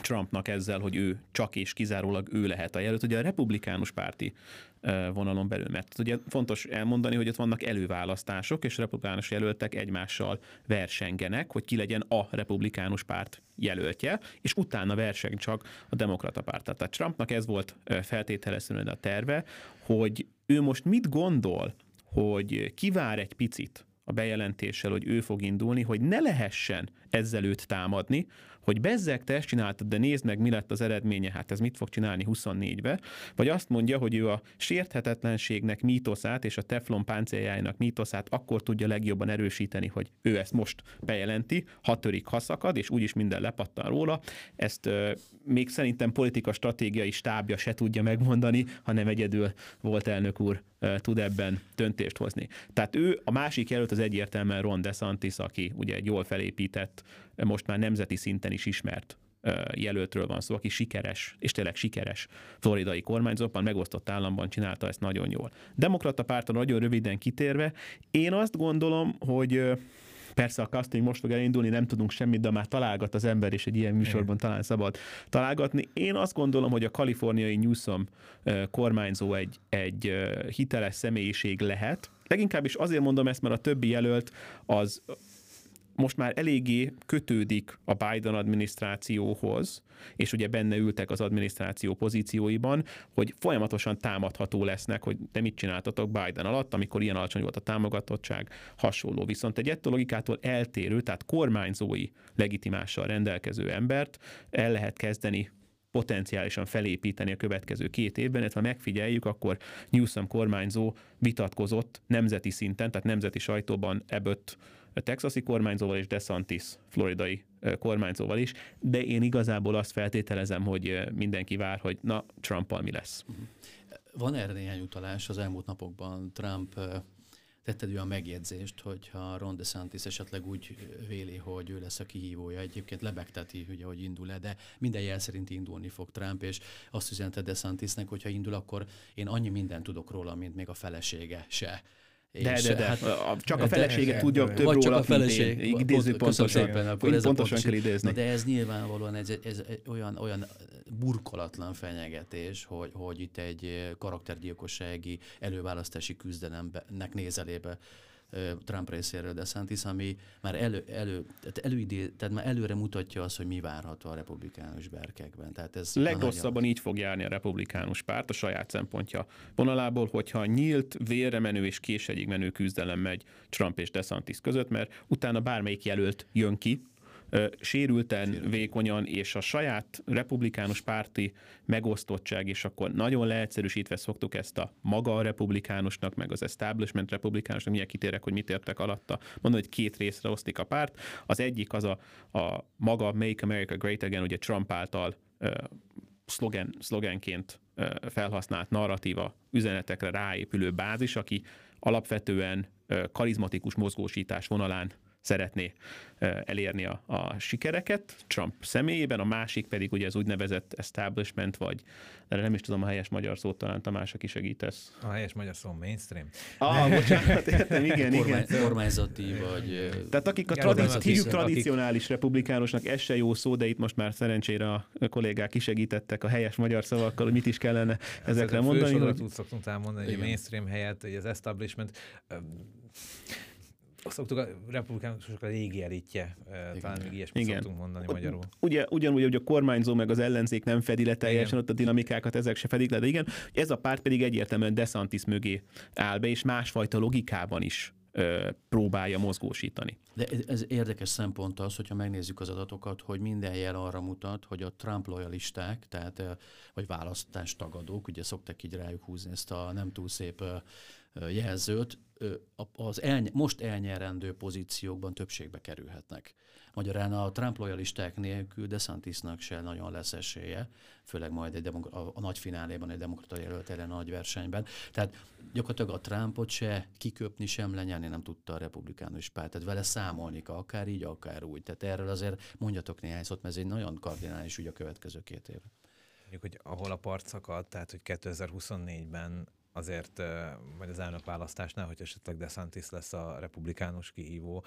Trumpnak ezzel, hogy ő csak és kizárólag ő lehet a jelölt, ugye a republikánus párti vonalon belül. Mert ugye fontos elmondani, hogy ott vannak előválasztások, és republikánus jelöltek egymással versengenek, hogy ki legyen a republikánus párt jelöltje, és utána verseng csak a demokrata párt. Tehát Trumpnak ez volt feltételezően a terve, hogy ő most mit gondol, hogy kivár egy picit a bejelentéssel, hogy ő fog indulni, hogy ne lehessen ezzel őt támadni, hogy bezzeg, te ezt csináltad, de nézd meg, mi lett az eredménye, hát ez mit fog csinálni 24-be, vagy azt mondja, hogy ő a sérthetetlenségnek mítoszát és a teflon páncéljájának mítoszát akkor tudja legjobban erősíteni, hogy ő ezt most bejelenti, ha törik, ha szakad, és úgyis minden lepattan róla. Ezt euh, még szerintem politika stratégiai stábja se tudja megmondani, hanem egyedül volt elnök úr tud ebben döntést hozni. Tehát ő, a másik jelölt az egyértelműen Ron DeSantis, aki ugye egy jól felépített, most már nemzeti szinten is ismert jelöltről van szó, aki sikeres, és tényleg sikeres floridai kormányzóban, megosztott államban csinálta ezt nagyon jól. Demokrata párton nagyon röviden kitérve, én azt gondolom, hogy Persze a casting most fog elindulni, nem tudunk semmit, de már találgat az ember, és egy ilyen műsorban talán szabad találgatni. Én azt gondolom, hogy a kaliforniai Newsom kormányzó egy, egy hiteles személyiség lehet. Leginkább is azért mondom ezt, mert a többi jelölt az most már eléggé kötődik a Biden adminisztrációhoz, és ugye benne ültek az adminisztráció pozícióiban, hogy folyamatosan támadható lesznek, hogy te mit csináltatok Biden alatt, amikor ilyen alacsony volt a támogatottság, hasonló. Viszont egy ettől logikától eltérő, tehát kormányzói legitimással rendelkező embert el lehet kezdeni potenciálisan felépíteni a következő két évben, illetve ha megfigyeljük, akkor Newsom kormányzó vitatkozott nemzeti szinten, tehát nemzeti sajtóban ebből texasi kormányzóval és DeSantis floridai kormányzóval is, de én igazából azt feltételezem, hogy mindenki vár, hogy na, Trumpal mi lesz. Van erre néhány utalás az elmúlt napokban Trump tetted olyan megjegyzést, hogyha Ron DeSantis esetleg úgy véli, hogy ő lesz a kihívója, egyébként lebegteti, ugye, hogy indul-e, de minden jel szerint indulni fog Trump, és azt üzente DeSantisnek, hogyha indul, akkor én annyi mindent tudok róla, mint még a felesége se. De, de, de, hát, csak a felesége de, tudja több róla, csak a feleség, idéző pontosan, szépen, akkor ez pontosan kell idézni. de ez nyilvánvalóan ez, ez, ez olyan, olyan burkolatlan fenyegetés, hogy, hogy itt egy karaktergyilkossági előválasztási küzdelemnek nézelébe Trump részéről DeSantis, ami már elő, elő, tehát, előidé, tehát már előre mutatja azt, hogy mi várható a republikánus berkekben. Tehát ez Legrosszabban nagyon... így fog járni a republikánus párt a saját szempontja vonalából, hogyha nyílt, vérre menő és késegyig menő küzdelem megy Trump és DeSantis között, mert utána bármelyik jelölt jön ki, sérülten, vékonyan, és a saját republikánus párti megosztottság, és akkor nagyon leegyszerűsítve szoktuk ezt a maga a republikánusnak, meg az establishment republikánusnak, milyen kitérek, hogy mit értek alatta, mondom, hogy két részre osztik a párt. Az egyik az a, a maga Make America Great Again, ugye Trump által uh, szlogen, szlogenként uh, felhasznált narratíva üzenetekre ráépülő bázis, aki alapvetően uh, karizmatikus mozgósítás vonalán szeretné elérni a, a sikereket Trump személyében, a másik pedig ugye az úgynevezett establishment, vagy de nem is tudom a helyes magyar szót, talán Tamás, aki segítesz. A helyes magyar szó mainstream. Ah, bocsánat, értem, igen, igen. Kormányzati, vagy... Tehát akik a tradici- hívjuk tradicionális akik... republikánusnak, ez se jó szó, de itt most már szerencsére a kollégák kisegítettek a helyes magyar szavakkal, hogy mit is kellene ezekre mondani. Hogy... úgy szoktunk elmondani, hogy a mainstream helyett, hogy az establishment szoktuk a republikánusok a régi elitje, Igen. talán még ilyesmit Igen. szoktunk mondani magyarul. Ugye, ugyanúgy, hogy a kormányzó meg az ellenzék nem fedi le teljesen igen. ott a dinamikákat, ezek se fedik le, de igen, ez a párt pedig egyértelműen DeSantis mögé áll be, és másfajta logikában is ö, próbálja mozgósítani. De ez érdekes szempont az, hogyha megnézzük az adatokat, hogy minden jel arra mutat, hogy a Trump lojalisták, tehát vagy választástagadók, ugye szoktak így rájuk húzni ezt a nem túl szép jelzőt, az el, most elnyerendő pozíciókban többségbe kerülhetnek. Magyarán a Trump lojalisták nélkül DeSantisnak se nagyon lesz esélye, főleg majd egy demok- a, a nagy fináléban egy demokrata jelölt ellen nagy versenyben. Tehát gyakorlatilag a Trumpot se kiköpni, sem lenyelni nem tudta a republikánus párt. Tehát vele számolni kell, akár így, akár úgy. Tehát erről azért mondjatok néhány szót, mert ez egy nagyon kardinális ügy a következő két év. Mondjuk, hogy ahol a part szakad, tehát hogy 2024-ben azért majd az elnök választásnál, hogy esetleg DeSantis lesz a republikánus kihívó,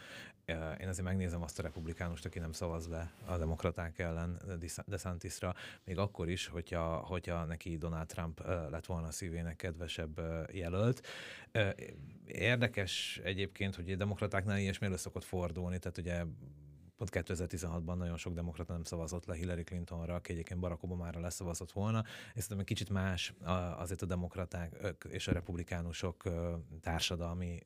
én azért megnézem azt a republikánust, aki nem szavaz be a demokraták ellen DeSantisra, még akkor is, hogyha, hogyha neki Donald Trump lett volna a szívének kedvesebb jelölt. Érdekes egyébként, hogy a demokratáknál ilyesmi elő szokott fordulni, tehát ugye pont 2016-ban nagyon sok demokrata nem szavazott le Hillary Clintonra, aki egyébként Barack Obama-ra leszavazott volna, és szerintem egy kicsit más azért a demokraták és a republikánusok társadalmi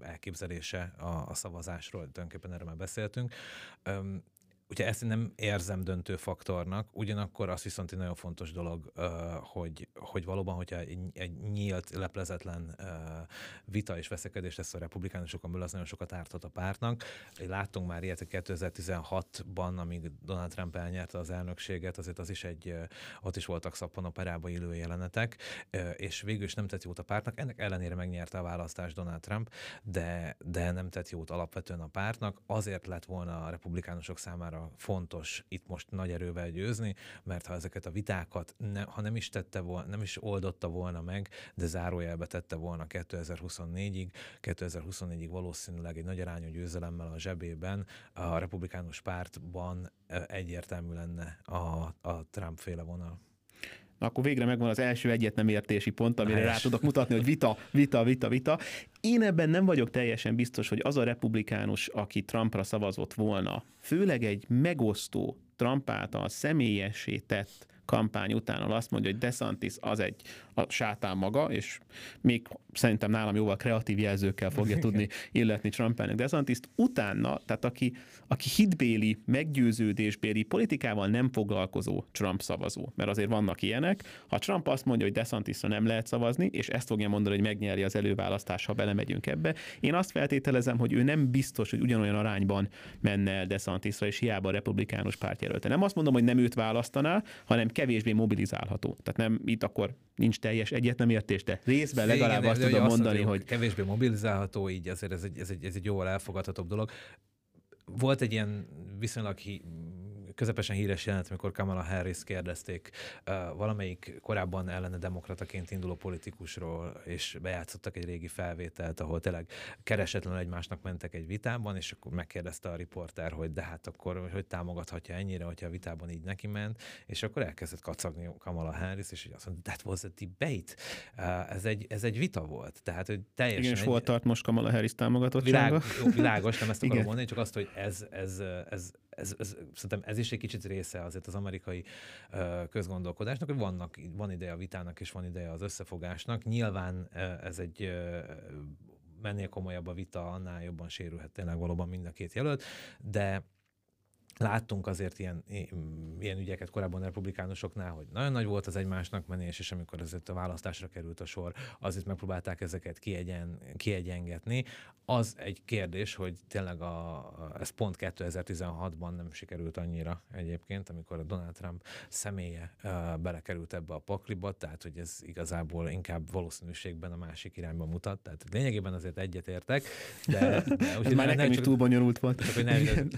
elképzelése a, szavazásról, tulajdonképpen erről már beszéltünk. Ugye ezt nem érzem döntő faktornak, ugyanakkor az viszont egy nagyon fontos dolog, hogy, hogy valóban, hogyha egy, nyílt, leplezetlen vita és veszekedés lesz a republikánusokon belül, az nagyon sokat árthat a pártnak. Láttunk már ilyet 2016-ban, amíg Donald Trump elnyerte az elnökséget, azért az is egy, ott is voltak szappanoperába élő jelenetek, és végül is nem tett jót a pártnak. Ennek ellenére megnyerte a választást Donald Trump, de, de nem tett jót alapvetően a pártnak. Azért lett volna a republikánusok számára fontos itt most nagy erővel győzni, mert ha ezeket a vitákat, ne, ha nem is tette volna, nem is oldotta volna meg, de zárójelbe tette volna 2024-ig, 2024-ig valószínűleg egy nagy arányú győzelemmel a zsebében a republikánus pártban egyértelmű lenne a, a Trump féle vonal. Akkor végre megvan az első egyet nem értési pont, amire Helyes. rá tudok mutatni, hogy vita, vita, vita, vita. Én ebben nem vagyok teljesen biztos, hogy az a republikánus, aki Trumpra szavazott volna, főleg egy megosztó Trump által személyessé tett kampány után, azt mondja, hogy DeSantis az egy a sátán maga, és még szerintem nálam jóval kreatív jelzőkkel fogja tudni illetni Trump elnök desantis utána, tehát aki, aki hitbéli, meggyőződésbéli politikával nem foglalkozó Trump szavazó, mert azért vannak ilyenek. Ha Trump azt mondja, hogy DeSantisra nem lehet szavazni, és ezt fogja mondani, hogy megnyeri az előválasztás, ha belemegyünk ebbe, én azt feltételezem, hogy ő nem biztos, hogy ugyanolyan arányban menne el DeSantisra, és hiába a republikánus pártjelölte. Nem azt mondom, hogy nem őt választaná, hanem kevésbé mobilizálható. Tehát nem itt akkor nincs teljes értés, de részben legalább Igen, azt tudom mondani, hogy... Kevésbé mobilizálható, így azért ez egy, ez egy, ez egy jól elfogadhatóbb dolog. Volt egy ilyen viszonylag hi- közepesen híres jelent, amikor Kamala Harris kérdezték uh, valamelyik korábban ellene demokrataként induló politikusról, és bejátszottak egy régi felvételt, ahol tényleg keresetlen egymásnak mentek egy vitában, és akkor megkérdezte a riporter, hogy de hát akkor hogy támogathatja ennyire, hogyha a vitában így neki ment, és akkor elkezdett kacagni Kamala Harris, és azt mondta, that was a debate. Uh, ez, egy, ez egy vita volt. Tehát, hogy teljesen... Igen, és hol tart most Kamala Harris támogatottsága? Világ, jó, világos, nem ezt akarom mondani, csak azt, hogy ez, ez, ez, ez, ez, szerintem ez is egy kicsit része azért az amerikai uh, közgondolkodásnak, hogy vannak, van ideje a vitának és van ideje az összefogásnak. Nyilván ez egy uh, mennél komolyabb a vita, annál jobban sérülhet tényleg valóban mind a két jelölt, de Láttunk azért ilyen, ilyen ügyeket korábban a republikánusoknál, hogy nagyon nagy volt az egymásnak menés, és amikor azért a választásra került a sor, azért megpróbálták ezeket kiegyen, kiegyengetni. Az egy kérdés, hogy tényleg a, ez pont 2016-ban nem sikerült annyira egyébként, amikor a Donald Trump személye belekerült ebbe a pakliba, tehát hogy ez igazából inkább valószínűségben a másik irányba mutat. Tehát lényegében azért egyetértek, de, de úgy, már nekem is túl bonyolult volt. Csak, hogy nem,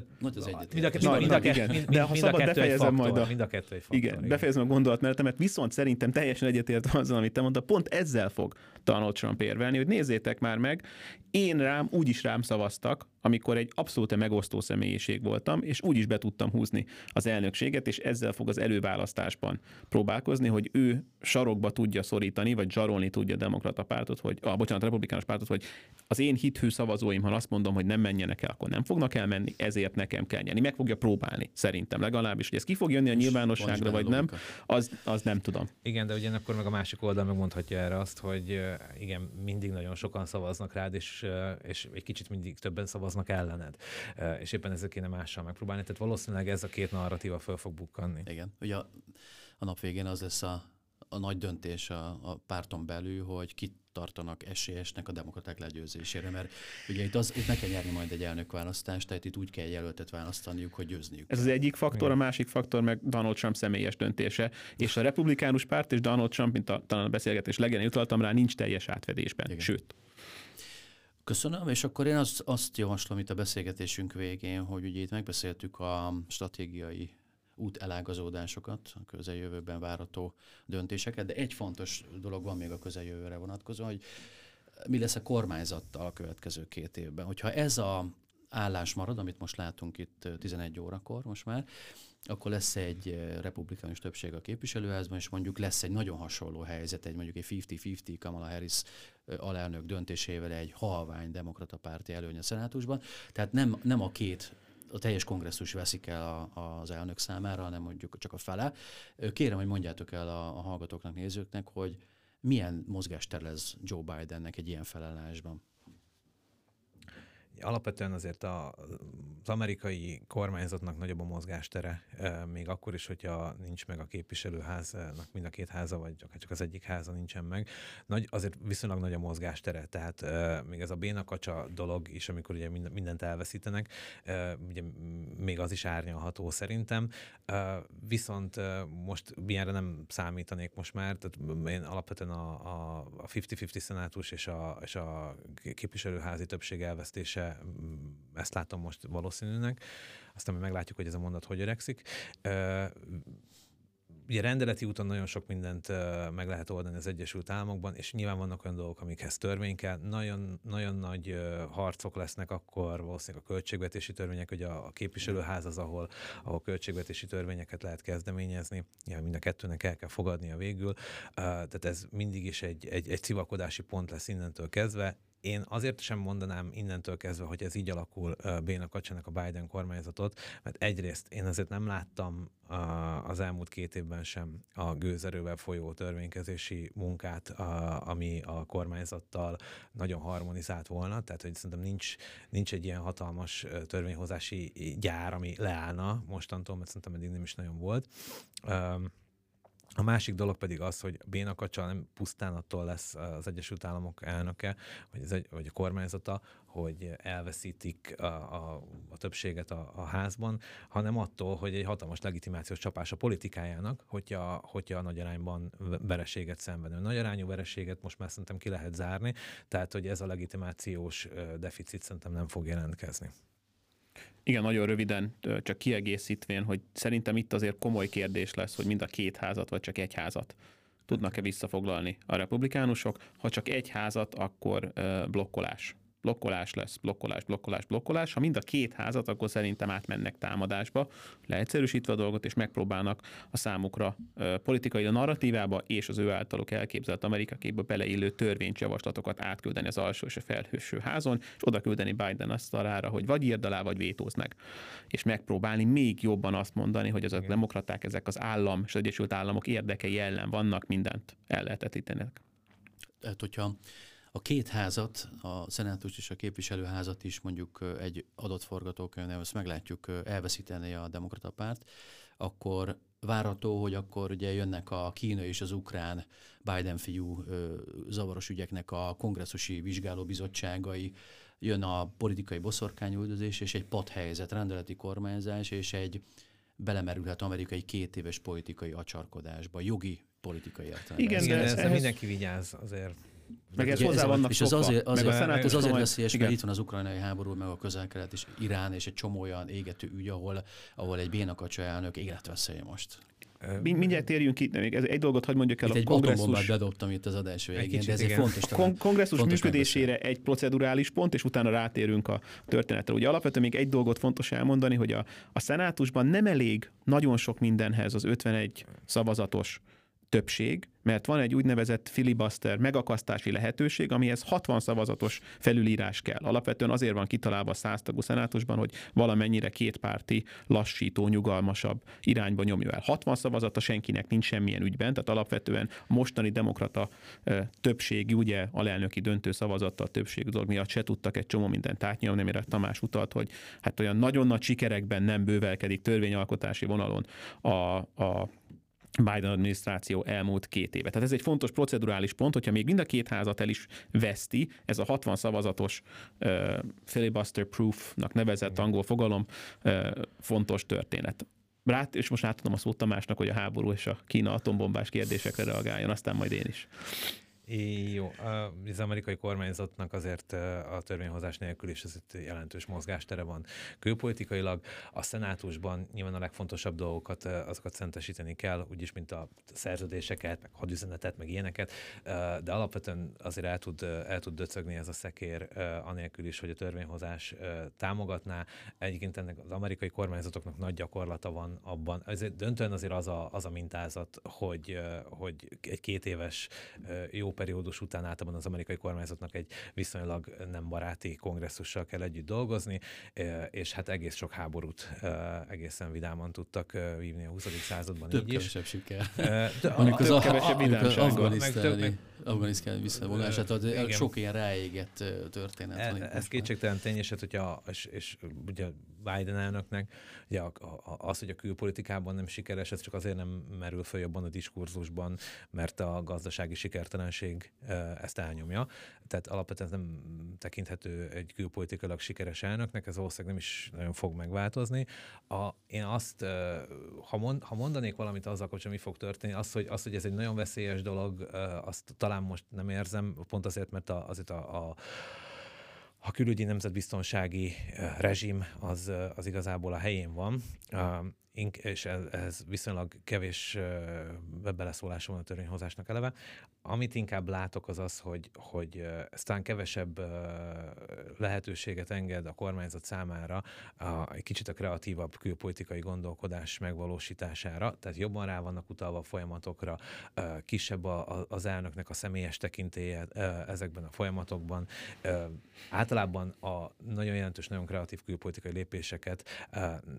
tehát Nagy az egyet. Mind a, mind, mind, a, mind, mind, de ha szabad, befejezem majd a... Mind a kettő egy faktor, igen, igen. befejezem a gondolatmenetemet, viszont szerintem teljesen egyetért azzal, amit te mondta, pont ezzel fog Donald Trump érvelni, hogy nézzétek már meg, én rám, úgy is rám szavaztak, amikor egy abszolút megosztó személyiség voltam, és úgy is be tudtam húzni az elnökséget, és ezzel fog az előválasztásban próbálkozni, hogy ő sarokba tudja szorítani, vagy zsarolni tudja a demokrata pártot, hogy, ah, bocsánat, a republikánus pártot, hogy az én hithű szavazóim, ha azt mondom, hogy nem menjenek el, akkor nem fognak elmenni, ezért nekem kell nyerni. Meg fogja próbálni, szerintem legalábbis, hogy ez ki fog jönni a nyilvánosságra, vagy nem, az, az nem tudom. Igen, de ugyanakkor meg a másik oldal megmondhatja erre azt, hogy igen, mindig nagyon sokan szavaznak rád, és, és egy kicsit mindig többen szavaznak ellened. És éppen ezzel kéne mással megpróbálni. Tehát valószínűleg ez a két narratíva föl fog bukkanni. Igen. Ugye a, a nap végén az lesz a, a nagy döntés a, a párton belül, hogy kit tartanak esélyesnek a demokraták legyőzésére, mert ugye itt, az, itt ne kell nyerni majd egy elnökválasztást, tehát itt úgy kell jelöltet választaniuk, hogy győzniük. Ez az egyik faktor, a másik faktor meg Donald Trump személyes döntése, és a republikánus párt és Donald Trump, mint a, talán a beszélgetés legelején utaltam rá, nincs teljes átvedésben, Igen. sőt. Köszönöm, és akkor én azt, azt javaslom itt a beszélgetésünk végén, hogy ugye itt megbeszéltük a stratégiai út elágazódásokat, a közeljövőben várható döntéseket, de egy fontos dolog van még a közeljövőre vonatkozóan, hogy mi lesz a kormányzattal a következő két évben. Hogyha ez a állás marad, amit most látunk itt 11 órakor most már, akkor lesz egy republikánus többség a képviselőházban, és mondjuk lesz egy nagyon hasonló helyzet, egy mondjuk egy 50-50 Kamala Harris alelnök döntésével egy halvány demokrata párti előny a szenátusban. Tehát nem, nem a két a teljes kongresszus veszik el a, az elnök számára, hanem mondjuk csak a fele. Kérem, hogy mondjátok el a, a hallgatóknak, nézőknek, hogy milyen mozgástere lesz Joe Bidennek egy ilyen felállásban. Alapvetően azért a, az amerikai kormányzatnak nagyobb a mozgástere, még akkor is, hogyha nincs meg a képviselőháznak mind a két háza, vagy csak az egyik háza nincsen meg. Nagy, azért viszonylag nagy a mozgástere, tehát még ez a bénakacsa dolog is, amikor ugye mindent elveszítenek, ugye még az is árnyalható szerintem. Viszont most ilyenre nem számítanék most már, tehát én alapvetően a, a 50-50 szenátus és a, és a képviselőházi többség elvesztése Mm, ezt látom most valószínűnek, aztán meglátjuk, hogy ez a mondat hogy öregszik. Ugye rendeleti úton nagyon sok mindent meg lehet oldani az Egyesült Államokban, és nyilván vannak olyan dolgok, amikhez törvény kell. Nagyon, nagyon nagy harcok lesznek akkor valószínűleg a költségvetési törvények, hogy a, képviselőház az, ahol, ahol költségvetési törvényeket lehet kezdeményezni. Ja, mind a kettőnek el kell fogadnia végül. Tehát ez mindig is egy, egy, egy civakodási pont lesz innentől kezdve én azért sem mondanám innentől kezdve, hogy ez így alakul Béna Kacsának a Biden kormányzatot, mert egyrészt én azért nem láttam az elmúlt két évben sem a gőzerővel folyó törvénykezési munkát, ami a kormányzattal nagyon harmonizált volna, tehát hogy szerintem nincs, nincs egy ilyen hatalmas törvényhozási gyár, ami leállna mostantól, mert szerintem eddig nem is nagyon volt. A másik dolog pedig az, hogy Bénakacsa nem pusztán attól lesz az Egyesült Államok elnöke, vagy, az egy, vagy a kormányzata, hogy elveszítik a, a, a többséget a, a házban, hanem attól, hogy egy hatalmas legitimációs csapás a politikájának, hogyha, hogyha nagy arányban vereséget szenvedő. Nagy arányú vereséget most már szerintem ki lehet zárni, tehát hogy ez a legitimációs deficit szerintem nem fog jelentkezni. Igen, nagyon röviden, csak kiegészítvén, hogy szerintem itt azért komoly kérdés lesz, hogy mind a két házat, vagy csak egy házat tudnak-e visszafoglalni a republikánusok. Ha csak egy házat, akkor blokkolás blokkolás lesz, blokkolás, blokkolás, blokkolás. Ha mind a két házat, akkor szerintem átmennek támadásba, leegyszerűsítve a dolgot, és megpróbálnak a számukra politikai narratívába és az ő általuk elképzelt Amerikakékbe beleillő törvényjavaslatokat átküldeni az alsó és a felhőső házon, és oda küldeni Biden asztalára, hogy vagy írd alá, vagy vétóz meg. És megpróbálni még jobban azt mondani, hogy azok a demokraták, ezek az állam és az Egyesült Államok érdekei ellen vannak, mindent ellehetetlenítenek. Tehát, hogyha a két házat, a szenátus és a képviselőházat is mondjuk egy adott forgatókönyvnél, ezt meglátjuk elveszíteni a demokrata párt, akkor várható, hogy akkor ugye jönnek a kínai és az ukrán Biden fiú zavaros ügyeknek a kongresszusi vizsgálóbizottságai, jön a politikai boszorkányüldözés és egy padhelyzet, rendeleti kormányzás és egy belemerülhet amerikai két éves politikai acsarkodásba, jogi politikai értelemben. Igen, de ez, ez mindenki vigyáz azért. Meg ez hozzá vannak És az azért, azért, meg a ez azért veszélyes, mert itt van az ukrajnai háború, meg a közel-kelet és Irán, és egy csomó olyan égető ügy, ahol, ahol egy bénakacsa elnök életveszélye most. Mindjárt térjünk itt, még ez egy dolgot hagyd mondjuk el itt a egy kongresszus. bedobtam itt az adás végén, de ez egy fontos A kon- kongresszus fontos működésére egy procedurális pont, és utána rátérünk a történetre. Ugye alapvetően még egy dolgot fontos elmondani, hogy a, a szenátusban nem elég nagyon sok mindenhez az 51 szavazatos többség, mert van egy úgynevezett filibuster megakasztási lehetőség, amihez 60 szavazatos felülírás kell. Alapvetően azért van kitalálva a száztagú szenátusban, hogy valamennyire kétpárti, lassító, nyugalmasabb irányba nyomja el. 60 szavazata senkinek nincs semmilyen ügyben, tehát alapvetően mostani demokrata többségi, ugye alelnöki döntő szavazattal többség dolog miatt se tudtak egy csomó mindent átnyomni, amire Tamás utalt, hogy hát olyan nagyon nagy sikerekben nem bővelkedik törvényalkotási vonalon a, a Biden adminisztráció elmúlt két éve. Tehát ez egy fontos procedurális pont, hogyha még mind a két házat el is veszti, ez a 60 szavazatos uh, filibuster proofnak nevezett angol fogalom uh, fontos történet. Rát, és most átadom a szót Tamásnak, hogy a háború és a Kína atombombás kérdésekre reagáljon, aztán majd én is. Jó, az amerikai kormányzatnak azért a törvényhozás nélkül is ez jelentős mozgástere van. Külpolitikailag a szenátusban nyilván a legfontosabb dolgokat, azokat szentesíteni kell, úgyis, mint a szerződéseket, meg hadüzenetet, meg ilyeneket, de alapvetően azért el tud, el tud döcögni ez a szekér, anélkül is, hogy a törvényhozás támogatná. Egyébként ennek az amerikai kormányzatoknak nagy gyakorlata van abban. Ezért döntően azért az a, az a mintázat, hogy, hogy egy két éves jó periódus után általában az amerikai kormányzatnak egy viszonylag nem baráti kongresszussal kell együtt dolgozni, és hát egész sok háborút egészen vidáman tudtak vívni a 20. században Több így is. siker. Mondjuk az, kevesebb. Afganisztán visszavonását, tehát sok ilyen ráégett történet e. Ez kétségtelen tény, és, hát, hogyha, és, és ugye Biden elnöknek, ugye az, hogy a külpolitikában nem sikeres, ez csak azért nem merül föl jobban a diskurzusban, mert a gazdasági sikertelenség ezt elnyomja. Tehát alapvetően nem tekinthető egy külpolitikailag sikeres elnöknek, ez valószínűleg nem is nagyon fog megváltozni. A, én azt, ha, mond, ha mondanék valamit azzal kapcsolatban, mi fog történni, az hogy, az, hogy ez egy nagyon veszélyes dolog, azt talán most nem érzem, pont azért, mert a, azért a, a a külügyi nemzetbiztonsági rezsim az, az igazából a helyén van és ez viszonylag kevés beleszólása van a törvényhozásnak eleve. Amit inkább látok az az, hogy, hogy aztán kevesebb lehetőséget enged a kormányzat számára a, egy kicsit a kreatívabb külpolitikai gondolkodás megvalósítására, tehát jobban rá vannak utalva a folyamatokra, kisebb a, az elnöknek a személyes tekintélye ezekben a folyamatokban. Általában a nagyon jelentős, nagyon kreatív külpolitikai lépéseket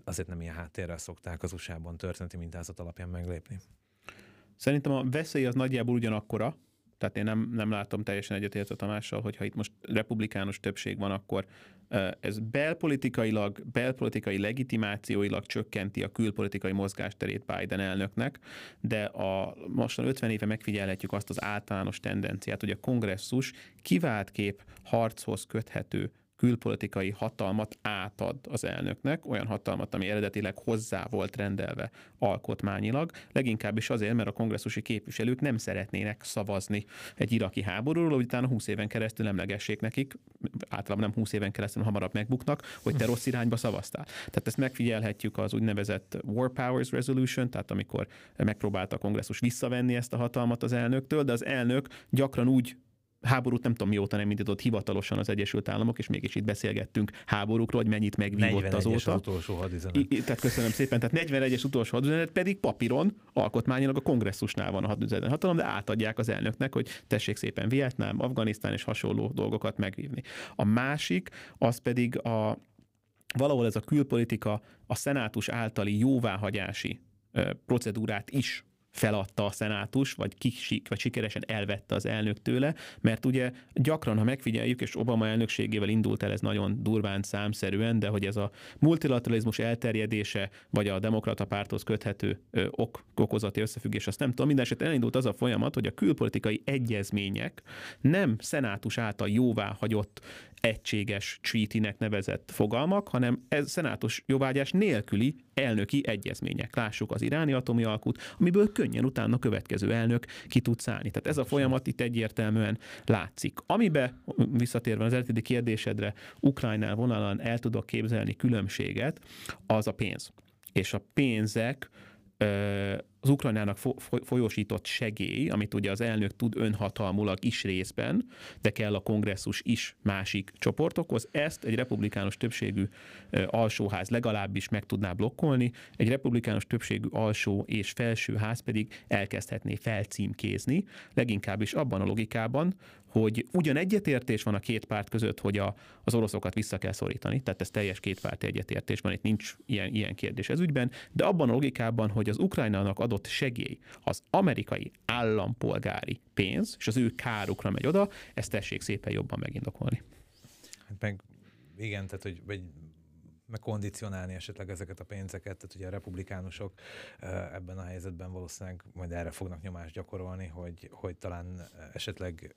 azért nem ilyen háttérrel szokták szokták az USA-ban történeti mintázat alapján meglépni. Szerintem a veszély az nagyjából ugyanakkora, Tehát én nem, nem látom teljesen egyetértve Tamással, hogyha itt most republikánus többség van, akkor ez belpolitikailag, belpolitikai legitimációilag csökkenti a külpolitikai mozgásterét Biden elnöknek, de a mostan 50 éve megfigyelhetjük azt az általános tendenciát, hogy a kongresszus kivált kép harchoz köthető külpolitikai hatalmat átad az elnöknek, olyan hatalmat, ami eredetileg hozzá volt rendelve alkotmányilag, leginkább is azért, mert a kongresszusi képviselők nem szeretnének szavazni egy iraki háborúról, hogy utána 20 éven keresztül emlegessék nekik, általában nem 20 éven keresztül hamarabb megbuknak, hogy te rossz irányba szavaztál. Tehát ezt megfigyelhetjük az úgynevezett War Powers Resolution, tehát amikor megpróbálta a kongresszus visszavenni ezt a hatalmat az elnöktől, de az elnök gyakran úgy háborút nem tudom mióta nem indított hivatalosan az Egyesült Államok, és mégis itt beszélgettünk háborúkról, hogy mennyit megvívott azóta. az utolsó hadüzenet. I, tehát köszönöm szépen. Tehát 41-es utolsó hadüzenet pedig papíron, alkotmányilag a kongresszusnál van a hadüzenet hatalom, de átadják az elnöknek, hogy tessék szépen Vietnám, Afganisztán és hasonló dolgokat megvívni. A másik, az pedig a valahol ez a külpolitika a szenátus általi jóváhagyási procedúrát is feladta a szenátus, vagy, kisik, vagy sikeresen elvette az elnök tőle, mert ugye gyakran, ha megfigyeljük, és Obama elnökségével indult el ez nagyon durván számszerűen, de hogy ez a multilateralizmus elterjedése, vagy a demokrata párthoz köthető ö, ok, okozati összefüggés, azt nem tudom, minden esetben elindult az a folyamat, hogy a külpolitikai egyezmények nem szenátus által jóvá hagyott egységes treaty-nek nevezett fogalmak, hanem ez szenátus jóvágyás nélküli elnöki egyezmények. Lássuk az iráni atomi alkut, amiből könnyen utána a következő elnök ki tud szállni. Tehát ez a folyamat itt egyértelműen látszik. Amibe, visszatérve az eredeti kérdésedre, Ukrajnál vonalan el tudok képzelni különbséget, az a pénz. És a pénzek az Ukrajnának folyósított segély, amit ugye az elnök tud önhatalmulag is részben, de kell a kongresszus is másik csoportokhoz, ezt egy republikánus többségű alsóház legalábbis meg tudná blokkolni, egy republikánus többségű alsó és felső ház pedig elkezdhetné felcímkézni, leginkább is abban a logikában, hogy ugyan egyetértés van a két párt között, hogy a, az oroszokat vissza kell szorítani, tehát ez teljes kétpárti egyetértés van, itt nincs ilyen, ilyen kérdés ez ügyben, de abban a logikában, hogy az Ukrajnának adott segély az amerikai állampolgári pénz, és az ő kárukra megy oda, ezt tessék szépen jobban megindokolni. Hát meg igen, tehát hogy vagy megkondicionálni esetleg ezeket a pénzeket, tehát ugye a republikánusok ebben a helyzetben valószínűleg majd erre fognak nyomást gyakorolni, hogy, hogy talán esetleg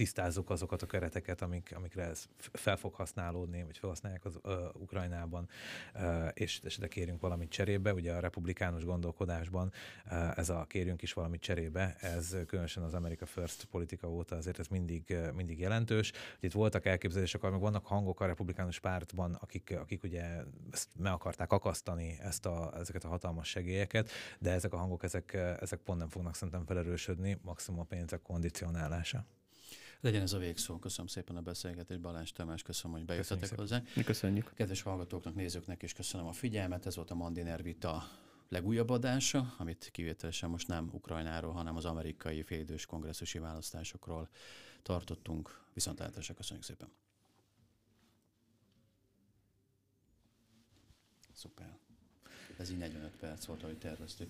tisztázzuk azokat a kereteket, amik, amikre ez fel fog használódni, vagy felhasználják az uh, Ukrajnában, uh, és esetleg kérünk valamit cserébe. Ugye a republikánus gondolkodásban uh, ez a kérjünk is valamit cserébe, ez különösen az America First politika óta azért ez mindig, mindig jelentős. Itt voltak elképzelések, meg vannak hangok a republikánus pártban, akik, akik ugye ezt meg akarták akasztani ezt a, ezeket a hatalmas segélyeket, de ezek a hangok, ezek, ezek pont nem fognak szerintem felerősödni, maximum a pénzek kondicionálása. Legyen ez a végszó. Köszönöm szépen a beszélgetést. Balázs Tamás, köszönöm, hogy bejöttetek hozzá. Köszönjük. Kedves hallgatóknak, nézőknek is köszönöm a figyelmet. Ez volt a Mandiner Vita legújabb adása, amit kivételesen most nem Ukrajnáról, hanem az amerikai félidős kongresszusi választásokról tartottunk. Viszontlátásra köszönjük szépen. Szuper. Ez így 45 perc volt, ahogy terveztük.